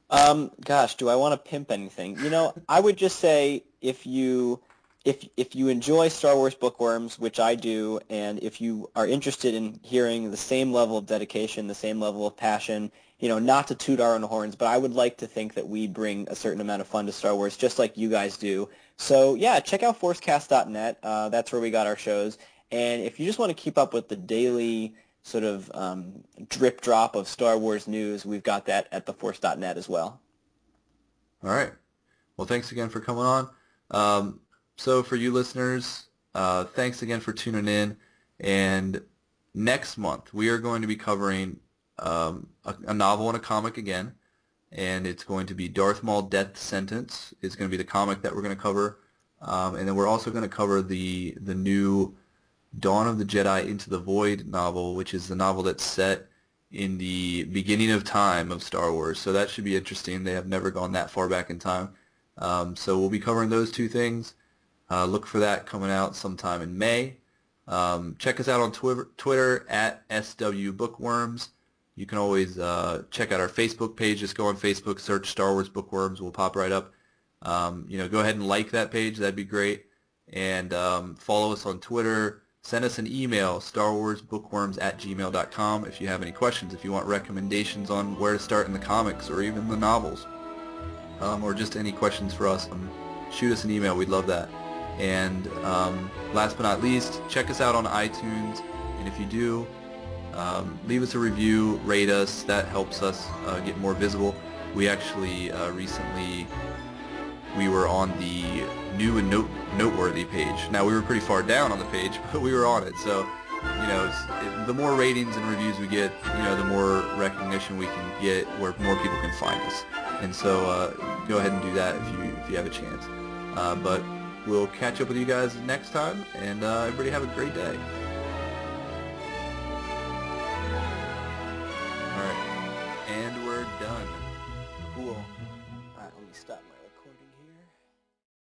Um, gosh, do I want to pimp anything? You know, I would just say if you if if you enjoy Star Wars bookworms, which I do, and if you are interested in hearing the same level of dedication, the same level of passion, you know, not to toot our own horns, but I would like to think that we bring a certain amount of fun to Star Wars, just like you guys do. So yeah, check out forcecast.net. Uh, that's where we got our shows. And if you just want to keep up with the daily sort of um, drip drop of Star Wars news, we've got that at theforce.net as well. All right. Well, thanks again for coming on. Um, so for you listeners, uh, thanks again for tuning in. And next month we are going to be covering um, a, a, novel and a comic again, and it's going to be Darth Maul Death Sentence is going to be the comic that we're going to cover, um, and then we're also going to cover the the new Dawn of the Jedi Into the Void novel, which is the novel that's set in the beginning of time of Star Wars. So that should be interesting. They have never gone that far back in time. Um, so we'll be covering those two things. Uh, look for that coming out sometime in May. Um, check us out on Twitter, Twitter at SW Bookworms. You can always uh, check out our Facebook page. Just go on Facebook, search Star Wars Bookworms. We'll pop right up. Um, you know, go ahead and like that page. That'd be great. And um, follow us on Twitter, Send us an email, starwarsbookworms at gmail.com, if you have any questions, if you want recommendations on where to start in the comics or even the novels, um, or just any questions for us. Um, shoot us an email. We'd love that. And um, last but not least, check us out on iTunes. And if you do, um, leave us a review, rate us. That helps us uh, get more visible. We actually uh, recently we were on the new and note, noteworthy page. Now we were pretty far down on the page, <laughs> but we were on it. So, you know, it, the more ratings and reviews we get, you know, the more recognition we can get, where more people can find us. And so, uh, go ahead and do that if you if you have a chance. Uh, but we'll catch up with you guys next time, and uh, everybody have a great day. All right.